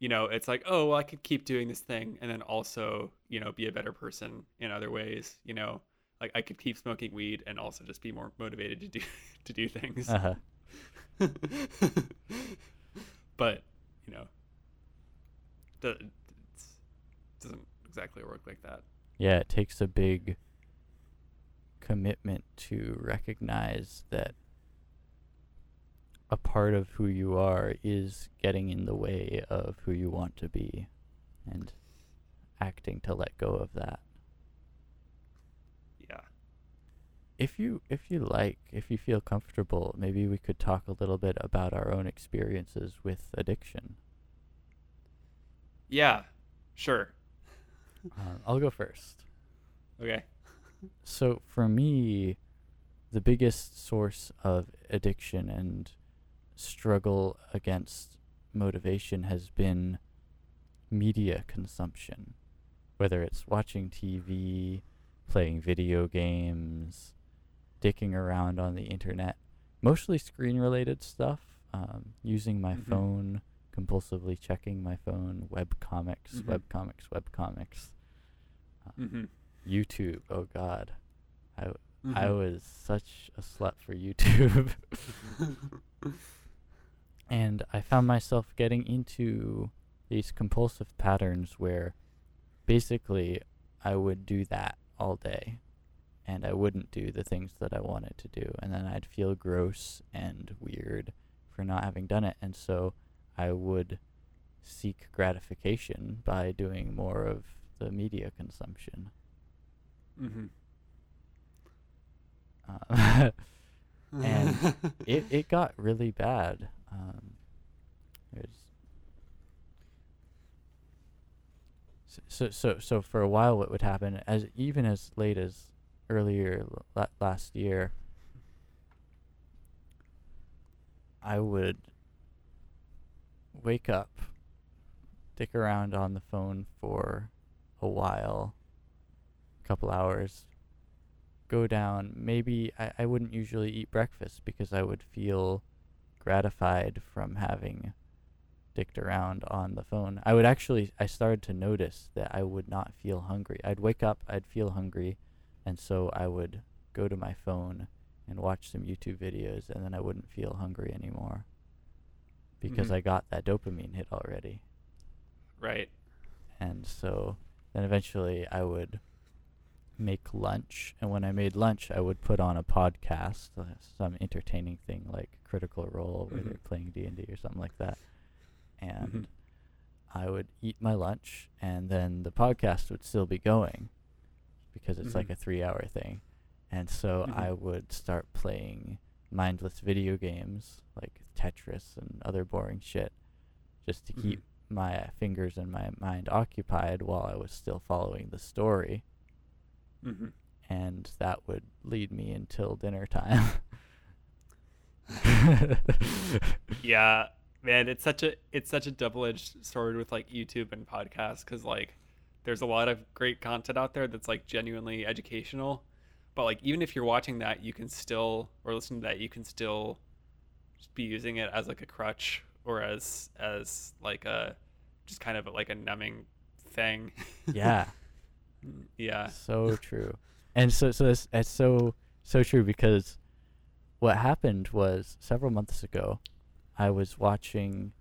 You know, it's like, oh, well, I could keep doing this thing and then also, you know, be a better person in other ways, you know. Like I could keep smoking weed and also just be more motivated to do to do things. Uh-huh. but, you know, it's, doesn't exactly work like that. Yeah, it takes a big commitment to recognize that a part of who you are is getting in the way of who you want to be and acting to let go of that. Yeah. If you if you like, if you feel comfortable, maybe we could talk a little bit about our own experiences with addiction. Yeah. Sure. Um, I'll go first. Okay. So for me, the biggest source of addiction and struggle against motivation has been media consumption. Whether it's watching TV, playing video games, dicking around on the internet, mostly screen related stuff, um, using my Mhm. phone, compulsively checking my phone, web comics, Mhm. web comics, web comics. Mm-hmm. YouTube. Oh God, I I Mhm. was such a slut for YouTube, and I found myself getting into these compulsive patterns where, basically, I would do that all day, and I wouldn't do the things that I wanted to do, and then I'd feel gross and weird for not having done it, and so I would seek gratification by doing more of the media consumption. mm-hmm. Uh, and it it got really bad. Um, there's so, so so for a while, what would happen as even as late as earlier last year, I would wake up, dick around on the phone for a while, a couple hours, go down. Maybe I, I wouldn't usually eat breakfast because I would feel gratified from having dicked around on the phone. I would actually, I started to notice that I would not feel hungry. I'd wake up, I'd feel hungry, and so I would go to my phone and watch some YouTube videos, and then I wouldn't feel hungry anymore because Mhm. I got that dopamine hit already. right. And so then eventually I would make lunch. And when I made lunch, I would put on a podcast, uh, some entertaining thing like Critical Role, where they're Mhm. playing D&D or something like that. And Mhm. I would eat my lunch, and then the podcast would still be going because it's like Mhm. a three-hour thing. And so Mhm. I would start playing mindless video games like Tetris and other boring shit just to keep Mhm. my fingers and my mind occupied while I was still following the story, Mm-hmm. and that would lead me until dinner time. yeah man it's such a it's such a double-edged sword with like youtube and podcasts because like there's a lot of great content out there that's like genuinely educational but like even if you're watching that you can still or listening to that you can still just be using it as like a crutch or as as like a just kind of like a numbing thing yeah, yeah so true. And so so it's, it's so so true because what happened was several months ago, I was watching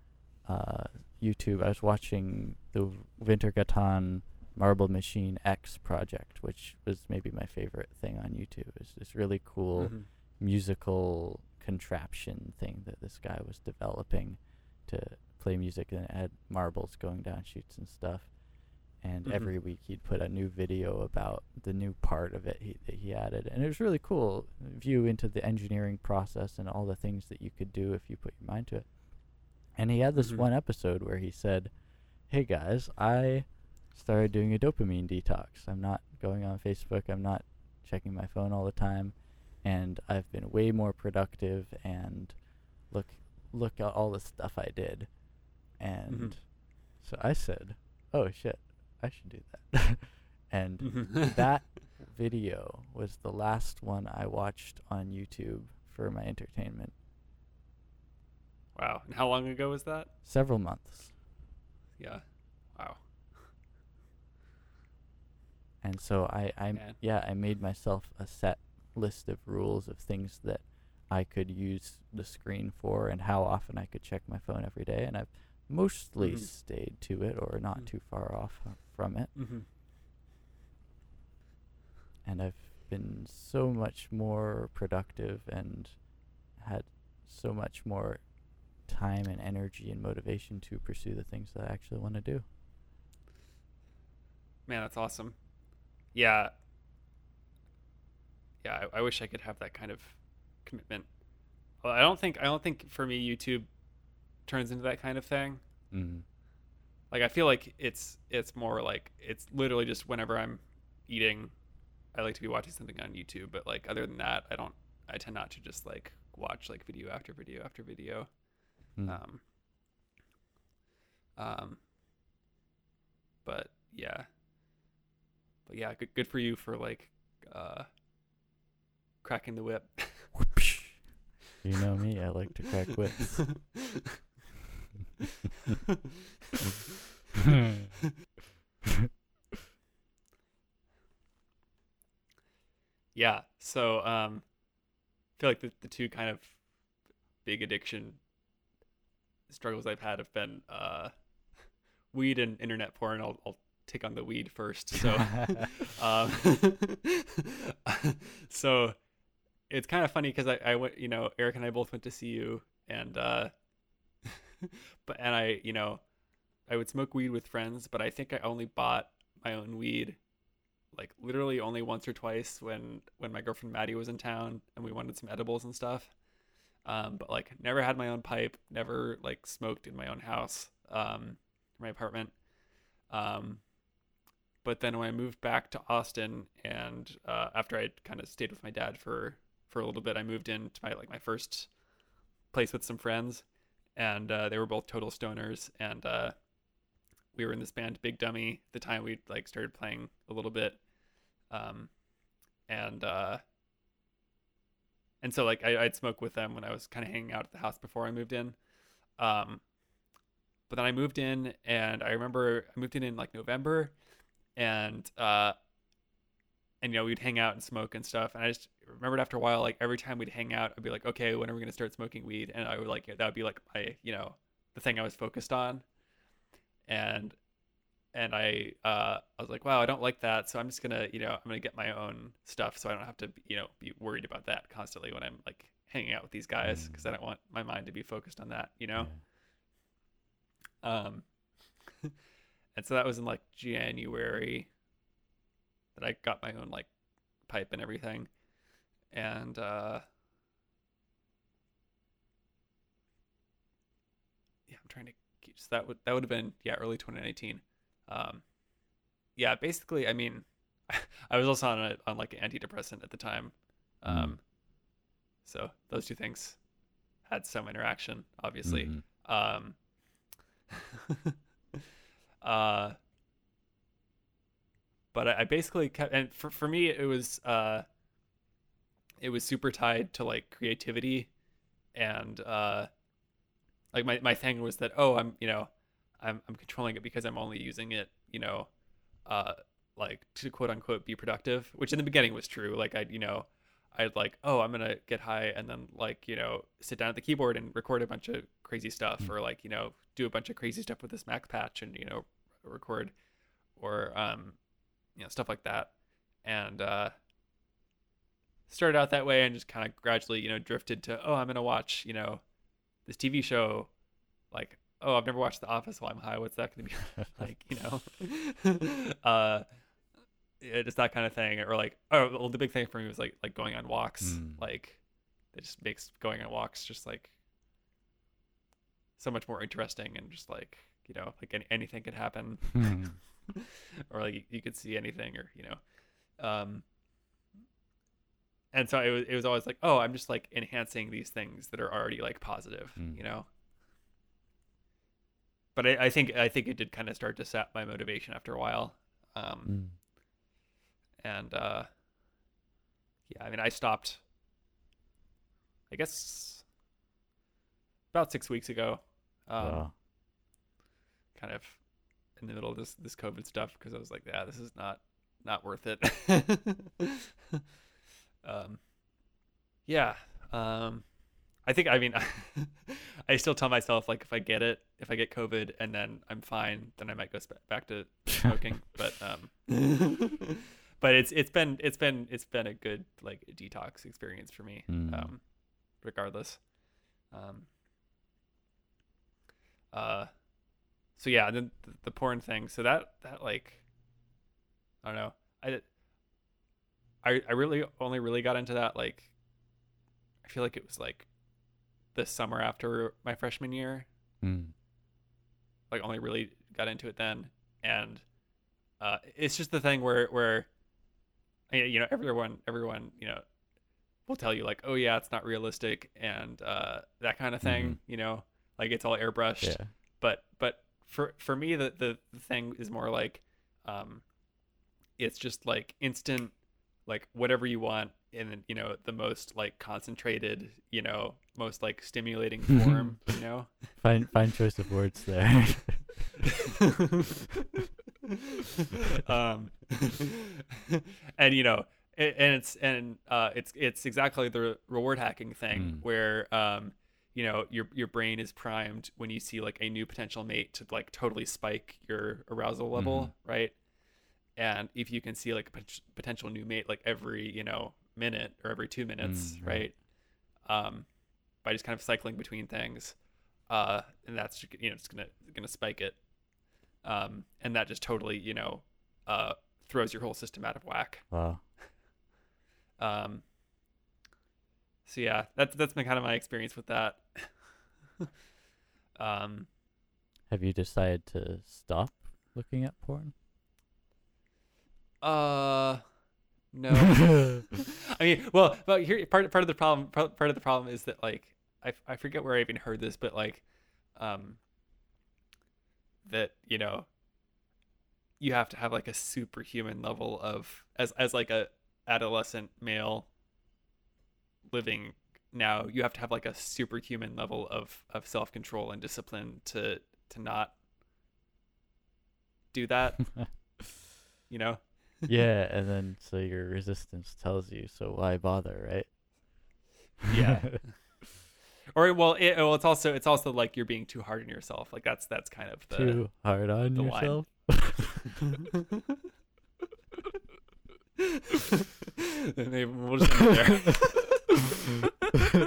uh, YouTube, I was watching the Wintergatan Marble Machine X project, which was maybe my favorite thing on YouTube. It's this really cool Mhm. musical contraption thing that this guy was developing to play music and it had marbles going down chutes and stuff. And Mhm. every week he'd put a new video about the new part of it he, that he added, and it was really cool view into the engineering process and all the things that you could do if you put your mind to it. And he had this Mhm. one episode where he said, "Hey guys, I started doing a dopamine detox. I'm not going on Facebook. I'm not checking my phone all the time, and I've been way more productive. And look, look at all the stuff I did." And so I said, "Oh shit, I should do that." and that video was the last one I watched on YouTube for my entertainment. wow. And how long ago was that? Several months. Yeah. Wow. And so I, I Man. yeah, I made myself a set list of rules of things that I could use the screen for and how often I could check my phone every day and I've mostly Mhm. stayed to it or not Mm. too far off from it Mm-hmm. and I've been so much more productive and had so much more time and energy and motivation to pursue the things that I actually want to do. Man, that's awesome. Yeah. Yeah, I, I wish I could have that kind of commitment. Well, I don't think I don't think for me YouTube turns into that kind of thing. Mm. Like I feel like it's it's more like it's literally just whenever I'm eating, I like to be watching something on YouTube. But like other than that, I don't. I tend not to just like watch like video after video after video. Mm. Um, um, but yeah, but yeah, good good for you for like uh, cracking the whip. You know me, I like to crack whips. yeah, so um, I feel like the the two kind of big addiction struggles I've had have been uh, weed and internet porn. I'll, I'll take on the weed first. So, um, so it's kind of funny because I, I went, you know, Eric and I both went to CU, and uh, but and I, you know, I would smoke weed with friends, but I think I only bought my own weed like literally only once or twice when when my girlfriend Maddie was in town and we wanted some edibles and stuff. Um, but like never had my own pipe, never like smoked in my own house, um, my apartment. Um, but then when I moved back to Austin and uh, after I kind of stayed with my dad for for a little bit, I moved into my like my first place with some friends, and uh, they were both total stoners, and uh, we were in this band Big Dummy. The time we like started playing a little bit, um, and uh, and so like I, I'd smoke with them when I was kind of hanging out at the house before I moved in. Um, but then I moved in, and I remember I moved in in like November, and uh, and you know we'd hang out and smoke and stuff. And I just remembered after a while, like every time we'd hang out, I'd be like, okay, when are we gonna start smoking weed? And I would like that would be like my you know the thing I was focused on, and and I uh, I was like, wow, I don't like that, so I'm just gonna you know I'm gonna get my own stuff, so I don't have to you know be worried about that constantly when I'm like hanging out with these guys because I don't want my mind to be focused on that, you know. Um, and so that was in like January that I got my own like pipe and everything, and uh, yeah, I'm trying to. So that would that would have been yeah early 2019. Um, yeah, basically, I mean, I was also on a, on like an antidepressant at the time. Um, Mm. so those two things had some interaction, obviously. Mhm. Um, uh, but I, I basically kept, and for, for me, it was, uh, it was super tied to like creativity and, uh, like my, my thing was that, oh, I'm, you know, I'm, I'm controlling it because I'm only using it, you know, uh, like to quote unquote be productive, which in the beginning was true. Like I, you know, I'd like, oh, I'm gonna get high and then like, you know, sit down at the keyboard and record a bunch of crazy stuff Mm. or like, you know, do a bunch of crazy stuff with this Max patch and, you know, record or um, you know, stuff like that. And uh started out that way and just kind of gradually, you know, drifted to, oh, I'm gonna watch, you know, this TV show, like, oh, I've never watched The Office while I'm high. What's that gonna be like? You know, uh, yeah, just that kind of thing. Or like, oh, well, the big thing for me was like, like going on walks. Mm. Like, it just makes going on walks just like so much more interesting and just like, you know, like any, anything could happen Hmm. or like you, you could see anything or you know um and so it was, it was always like oh i'm just like enhancing these things that are already like positive Mm. you know but I, I think i think it did kind of start to sap my motivation after a while um Mm. and uh yeah i mean i stopped i guess about six weeks ago um Wow. kind of in the middle of this this COVID stuff because I was like, yeah, this is not not worth it. um, yeah. Um, I think I mean, I still tell myself like if I get it, if I get COVID and then I'm fine, then I might go sp- back to smoking. but um, but it's it's been it's been it's been a good like detox experience for me. Mm. Um, regardless. Um. Uh so yeah, then the, the porn thing. So that that like, I don't know. I I I really only really got into that like. I feel like it was like, the summer after my freshman year. Mm. Like only really got into it then, and uh, it's just the thing where where, you know, everyone everyone you know, will tell you like, oh yeah, it's not realistic and uh, that kind of thing. You know, like it's all airbrushed Yeah. but but for for me the, the the thing is more like um it's just like instant like whatever you want in you know the most like concentrated you know most like stimulating form you know Fine, fine choice of words there. um and you know it, and it's and uh it's it's exactly the reward hacking thing Mm. where um you know your your brain is primed when you see like a new potential mate to like totally spike your arousal level right and if you can see like a pot- potential new mate like every you know minute or every two minutes Mm, right. right um by just kind of cycling between things uh and that's you know it's gonna gonna spike it um and that just totally you know uh throws your whole system out of whack wow. um so yeah that's that's been kind of my experience with that um Have you decided to stop looking at porn? Uh no I mean, well, but here part part of the problem part, part of the problem is that like I, I forget where I even heard this, but like, um, that you know, you have to have like a superhuman level of as as like a adolescent male living now, you have to have like a superhuman level of of self control and discipline to to not do that. You know. Yeah, and then so your resistance tells you, so why bother, right? Yeah. or well it, well it's also it's also like you're being too hard on yourself like that's that's kind of the Too hard on the line. yourself. Maybe we'll just end it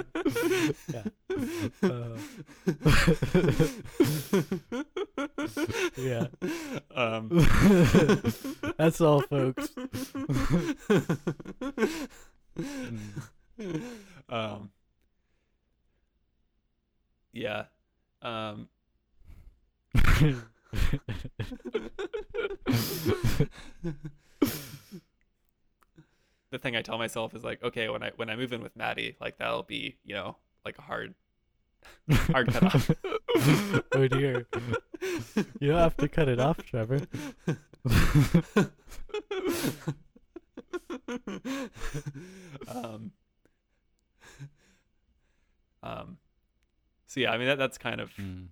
yeah. there. Yeah. um That's all, folks. um yeah um the thing I tell myself is like, okay, when I when I move in with Maddie, like that'll be, you know, like a hard hard cut off. oh dear. You don't have to cut it off, Trevor. um um so yeah, I mean that that's kind of Mm.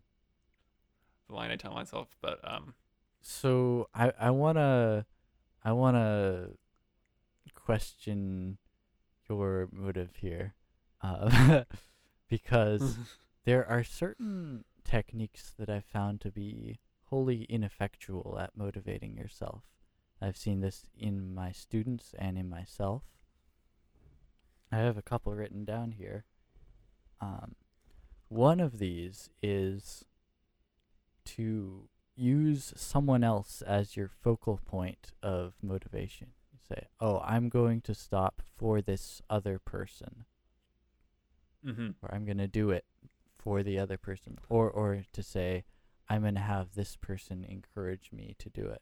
the line I tell myself, but um So I I wanna I wanna question your motive here, uh, because there are certain techniques that I've found to be wholly ineffectual at motivating yourself. I've seen this in my students and in myself. I have a couple written down here. Um, one of these is to use someone else as your focal point of motivation. Say, "Oh, I'm going to stop for this other person." mm-hmm. or I'm gonna do it for the other person, or or to say I'm gonna have this person encourage me to do it.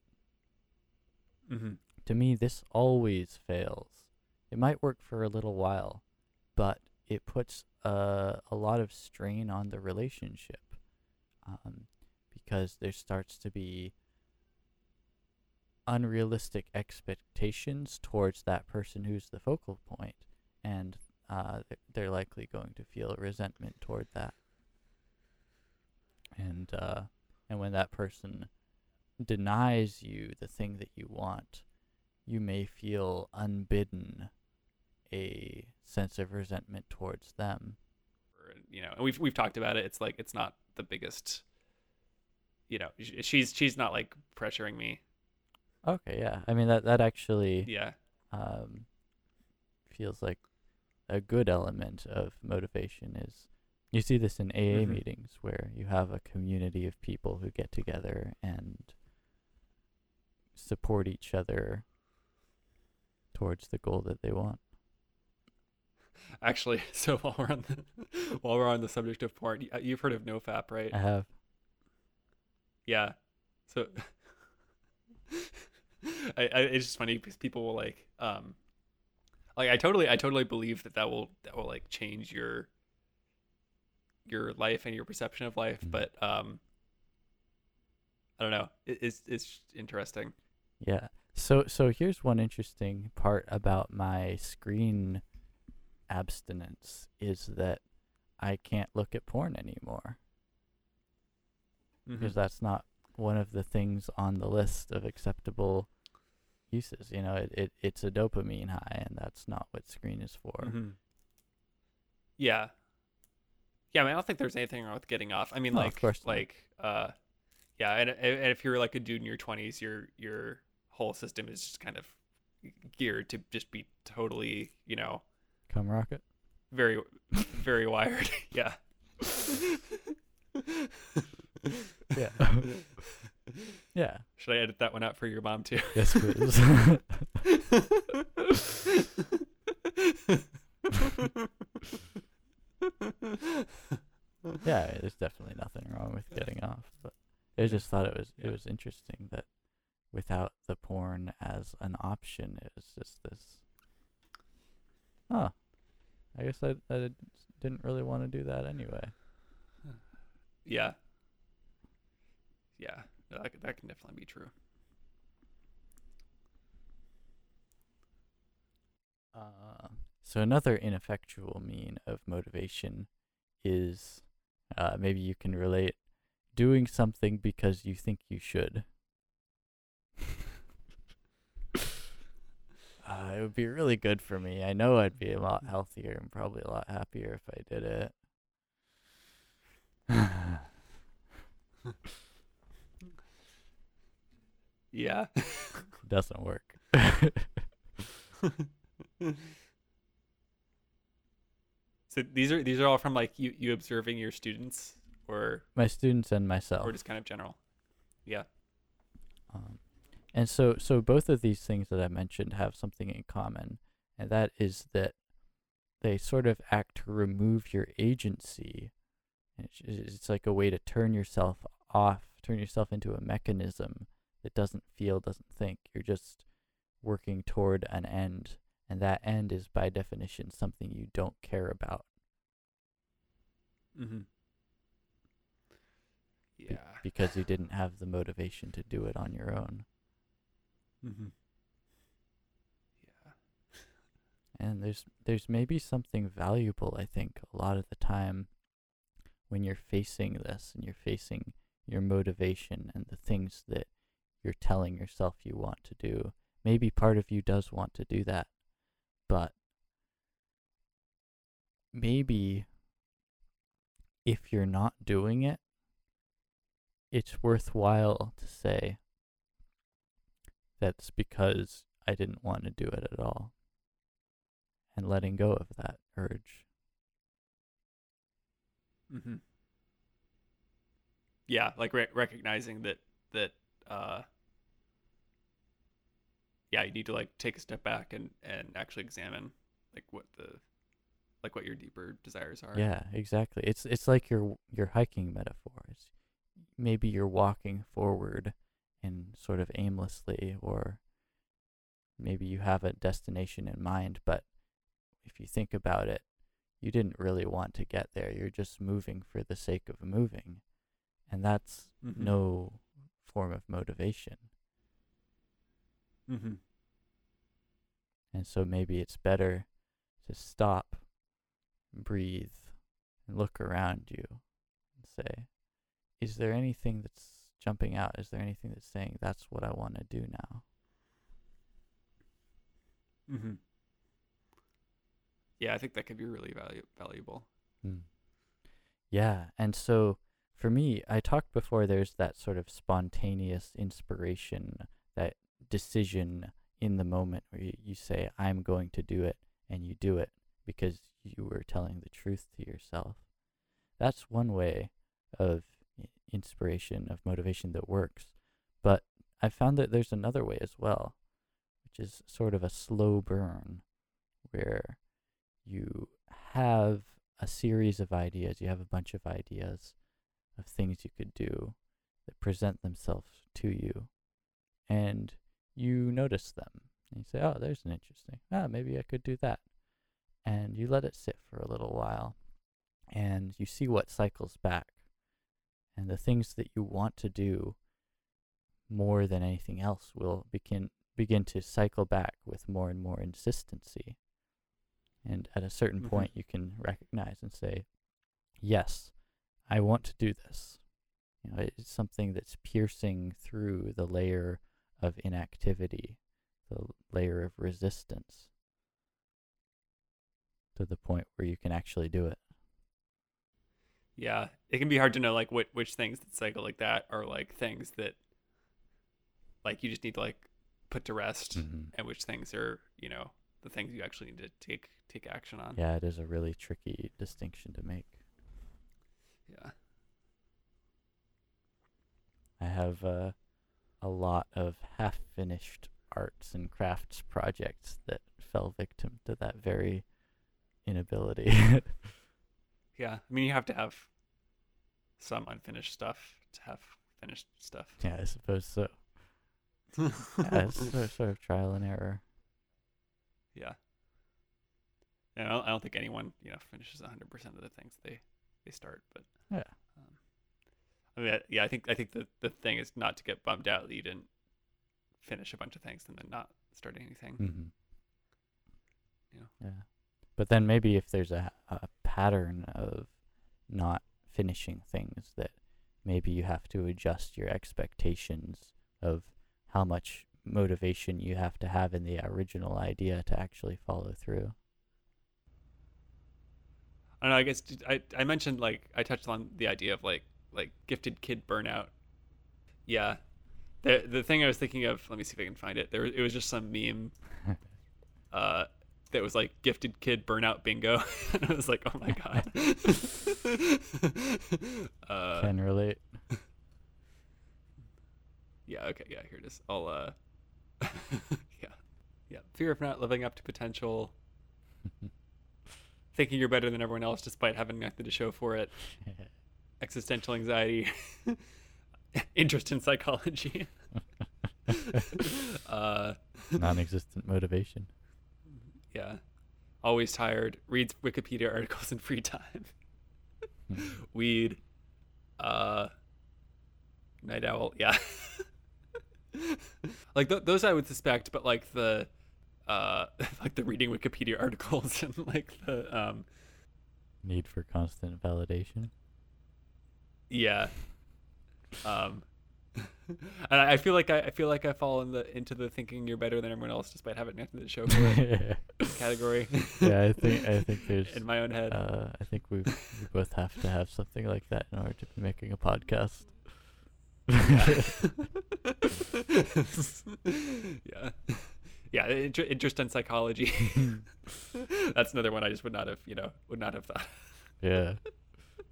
Mm-hmm. To me, this always fails. It might work for a little while, but it puts a a lot of strain on the relationship, um, because there starts to be unrealistic expectations towards that person who's the focal point, and uh, they're likely going to feel resentment toward that. And uh, and when that person denies you the thing that you want, you may feel unbidden a sense of resentment towards them. You know, and we've we've talked about it. It's like it's not the biggest. You know, she's she's not like pressuring me. Okay, yeah. I mean that that actually Yeah. um, feels like a good element of motivation is you see this in AA Mhm. meetings where you have a community of people who get together and support each other towards the goal that they want. Actually, so while we're on the while we're on the subject of porn, y- you've heard of NoFap, right? I have Yeah. So I, I it's just funny because people will like um like I totally I totally believe that that will that will like change your your life and your perception of life, Mhm. but um I don't know. It, it's it's interesting. Yeah. So so here's one interesting part about my screen abstinence is that I can't look at porn anymore Mhm. because that's not one of the things on the list of acceptable uses. You know, it, it it's a dopamine high and that's not what screen is for. Mhm. Yeah. Yeah, I mean, I don't think there's anything wrong with getting off. I mean, No, of like, course like, uh, yeah, and, and if you're like a dude in your 20s, your your whole system is just kind of geared to just be totally, you know, Come rocket. very, very wired. yeah. Yeah. yeah. Should I edit that one out for your mom too? Yes, please. yeah, there's definitely nothing wrong with getting off, but I just thought it was Yeah. it was interesting that without the porn as an option, it was just this. Huh. I guess I I didn't really want to do that anyway. Yeah. Yeah. That, that can definitely be true. Uh, so another ineffectual mean of motivation is uh, maybe you can relate doing something because you think you should. uh, it would be really good for me. I know I'd be a lot healthier and probably a lot happier if I did it. Yeah. Doesn't work. so these are these are all from like you you observing your students or My students and myself. or just kind of general. Yeah. Um, and so, so both of these things that I mentioned have something in common, and that is that they sort of act to remove your agency. It's, it's like a way to turn yourself off, turn yourself into a mechanism that doesn't feel, doesn't think. You're just working toward an end, and that end is by definition something you don't care about. Mm-hmm. be- Yeah. because you didn't have the motivation to do it on your own. Mm-hmm. Yeah. And there's there's maybe something valuable I think a lot of the time when you're facing this and you're facing your motivation and the things that you're telling yourself you want to do. Maybe part of you does want to do that, but maybe if you're not doing it, it's worthwhile to say that's because I didn't want to do it at all. And letting go of that urge. Mm-hmm. Yeah, like re- recognizing that that uh, yeah, you need to like take a step back and and actually examine like what the like what your deeper desires are. Yeah, exactly. It's it's like your your hiking metaphors. Maybe you're walking forward and sort of aimlessly or maybe you have a destination in mind, but if you think about it, you didn't really want to get there. You're just moving for the sake of moving. And that's Mhm. no form of motivation. Mm-hmm. And so maybe it's better to stop, breathe, and look around you and say, is there anything that's jumping out? Is there anything that's saying that's what I want to do now? Mm-hmm. Yeah, I think that could be really valu- valuable. Mm. Yeah, and so for me, I talked before there's that sort of spontaneous inspiration, that decision in the moment where you, you say, I'm going to do it, and you do it because you were telling the truth to yourself. That's one way of inspiration, of motivation that works. But I found that there's another way as well, which is sort of a slow burn where you have a series of ideas, you have a bunch of ideas of things you could do that present themselves to you, and you notice them. And you say, oh, there's an interesting, ah, maybe I could do that. And you let it sit for a little while, and you see what cycles back. And the things that you want to do more than anything else will begin begin to cycle back with more and more insistency. And at a certain Mhm. point, you can recognize and say, yes, I want to do this. You know, it's something that's piercing through the layer of inactivity, the layer of resistance, to the point where you can actually do it. Yeah, it can be hard to know like what which things that cycle like that are like things that like you just need to like put to rest, Mhm. and which things are you know the things you actually need to take take action on. Yeah, it is a really tricky distinction to make. I have uh, a lot of half finished arts and crafts projects that fell victim to that very inability. Yeah, I mean you have to have some unfinished stuff to have finished stuff. yeah, I suppose so. Yeah, it's sort of, sort of trial and error. Yeah. I don't, I don't think anyone, you know, finishes 100% of the things they they start, but Yeah. I mean, yeah, I think I think the the thing is not to get bummed out that you didn't finish a bunch of things and then not start anything. Mm-hmm. Yeah. Yeah. But then maybe if there's a, a pattern of not finishing things, that maybe you have to adjust your expectations of how much motivation you have to have in the original idea to actually follow through. I don't know. I guess I I mentioned like I touched on the idea of like like gifted kid burnout. Yeah, the the thing I was thinking of. Let me see if I can find it. There it was just some meme. Uh, that was like gifted kid burnout bingo, and I was like, oh my god. uh, Can relate. yeah. Okay. Yeah. Here it is. I'll. Uh, yeah. Yeah. Fear of not living up to potential. Thinking you're better than everyone else despite having nothing to show for it. Existential anxiety, interest in psychology, uh, Non-existent motivation. yeah, always tired, reads Wikipedia articles in free time, Hmm. weed, uh, night owl, yeah. like th- those I would suspect, but like the, uh, like the reading Wikipedia articles and like the, um, Need for constant validation. Yeah. Um and I feel like I, I feel like I fall in the into the thinking you're better than everyone else despite having nothing to show for it category. yeah, I think I think there's in my own head. uh, I think we we both have to have something like that in order to be making a podcast. yeah. Yeah, inter- interest in psychology. That's another one I just would not have, you know, would not have thought. yeah.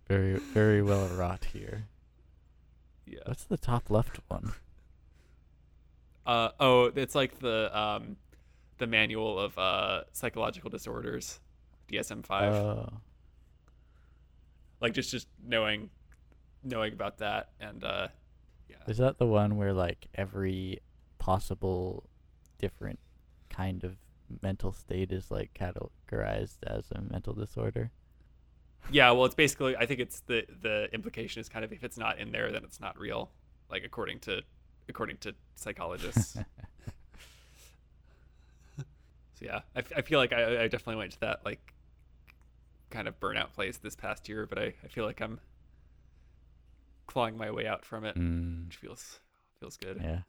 Very very well wrought here. Yeah. What's the top left one? Uh oh, it's like the um the manual of uh psychological disorders, DSM-5. Oh. like just just knowing knowing about that and uh yeah. Is that the one where like every possible different kind of mental state is like categorized as a mental disorder? Yeah, well, it's basically. I think it's the the implication is kind of if it's not in there, then it's not real. Like according to according to psychologists. so yeah, I, I feel like I, I definitely went to that like kind of burnout place this past year, but I, I feel like I'm clawing my way out from it, Mm, which feels feels good. yeah.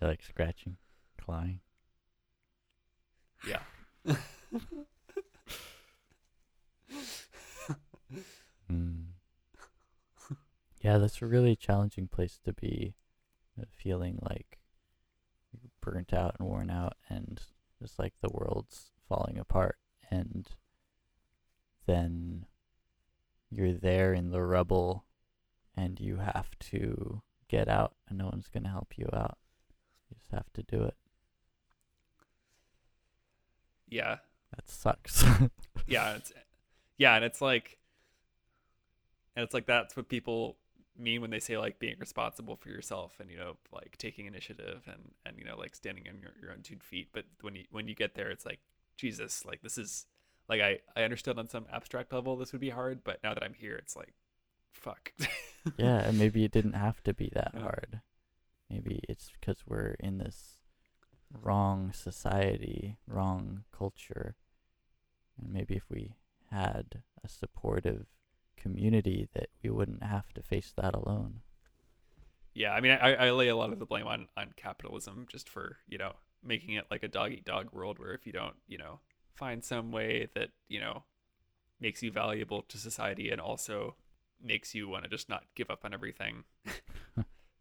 You like scratching, clawing. Yeah. Mm. Yeah, that's a really challenging place to be, uh, feeling like burnt out and worn out, and just like the world's falling apart, and then you're there in the rubble, and you have to get out, and no one's gonna help you out. You just have to do it. Yeah. That sucks. yeah it's yeah and it's like and it's like that's what people mean when they say like being responsible for yourself and you know like taking initiative and and you know like standing on your, your own two feet but when you when you get there it's like jesus like this is like i i understood on some abstract level this would be hard but now that i'm here it's like fuck yeah, and maybe it didn't have to be that Yeah. hard. Maybe it's because we're in this wrong society, wrong culture. And maybe if we had a supportive community that we wouldn't have to face that alone. yeah i mean I, I lay a lot of the blame on on capitalism just for you know making it like a dog eat dog world where if you don't you know find some way that you know makes you valuable to society and also makes you want to just not give up on everything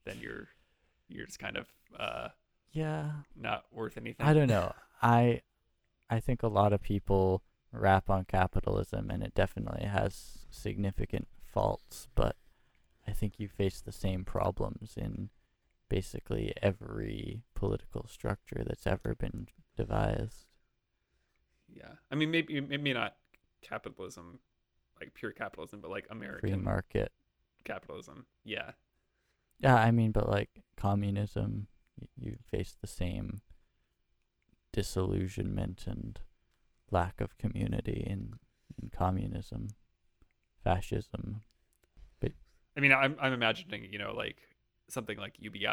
then you're you're just kind of uh Yeah, not worth anything I don't know. I I think a lot of people rap on capitalism and it definitely has significant faults, but I think you face the same problems in basically every political structure that's ever been devised. yeah i mean maybe maybe not capitalism like pure capitalism but like American Free market. capitalism yeah Yeah, I mean, but like communism, you face the same disillusionment and lack of community in, in communism, fascism. But, i mean i'm i'm imagining you know like something like ubi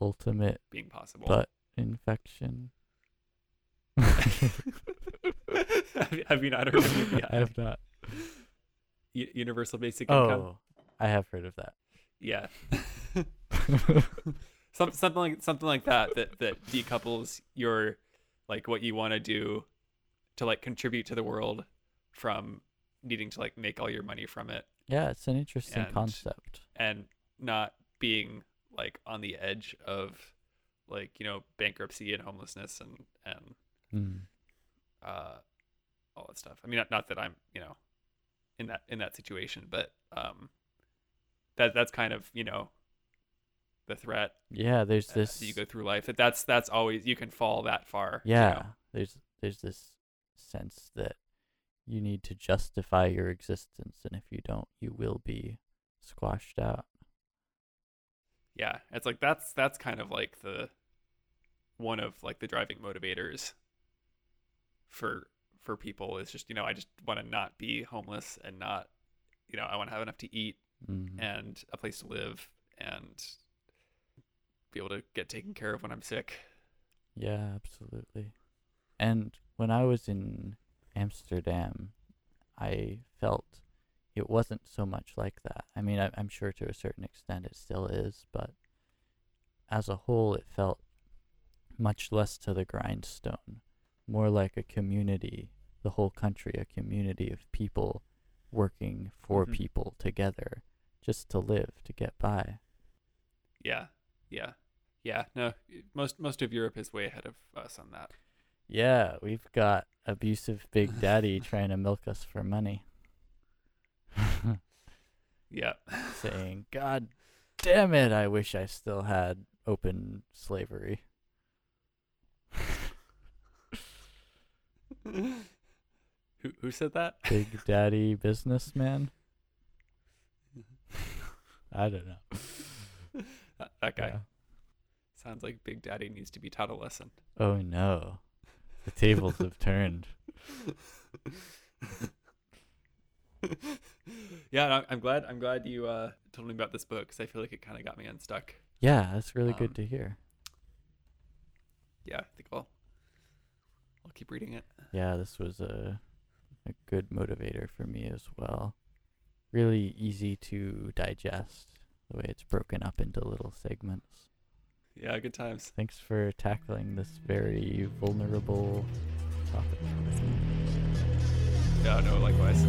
ultimate being possible but infection. have, you- not heard of UBI? I have not. U- Universal Basic oh, Income. Oh, I have heard of that. Yeah. Some, something like something like that that that decouples your like what you want to do to like contribute to the world from needing to like make all your money from it yeah, it's an interesting And- concept. and not being like on the edge of like you know bankruptcy and homelessness and and Mm. uh, all that stuff. I mean, not, not that I'm, you know, in that in that situation, but um, that that's kind of you know the threat Yeah, there's uh, this. you go through life. That that's that's always you can fall that far. you yeah, know? there's there's this sense that you need to justify your existence, and if you don't, you will be squashed out. yeah. It's like that's that's kind of like the one of like the driving motivators for for people is just you know I just want to not be homeless and not you know I want to have enough to eat Mm. and a place to live and be able to get taken care of when I'm sick. Yeah, absolutely. And when I was in Amsterdam, I felt it wasn't so much like that. I mean, I, I'm sure to a certain extent it still is, but as a whole, it felt much less to the grindstone, more like a community, the whole country, a community of people working for Mhm. people together just to live, to get by. Yeah, yeah, yeah. No, most most of Europe is way ahead of us on that. Yeah, we've got abusive Big Daddy trying to milk us for money. Yeah, saying, God damn it, I wish I still had open slavery. who who said that? Big Daddy businessman? I don't know. That, guy Yeah. Sounds like Big Daddy needs to be taught a lesson. Oh no. The tables have turned. yeah, I'm glad. I'm glad you uh, told me about this book because I feel like it kind of got me unstuck. Yeah, that's really Um, good to hear. Yeah, I think I'll I'll keep reading it. Yeah, this was a a good motivator for me as well. Really easy to digest the way it's broken up into little segments. Yeah, good times. Thanks for tackling this very vulnerable topic. Yeah, no, likewise.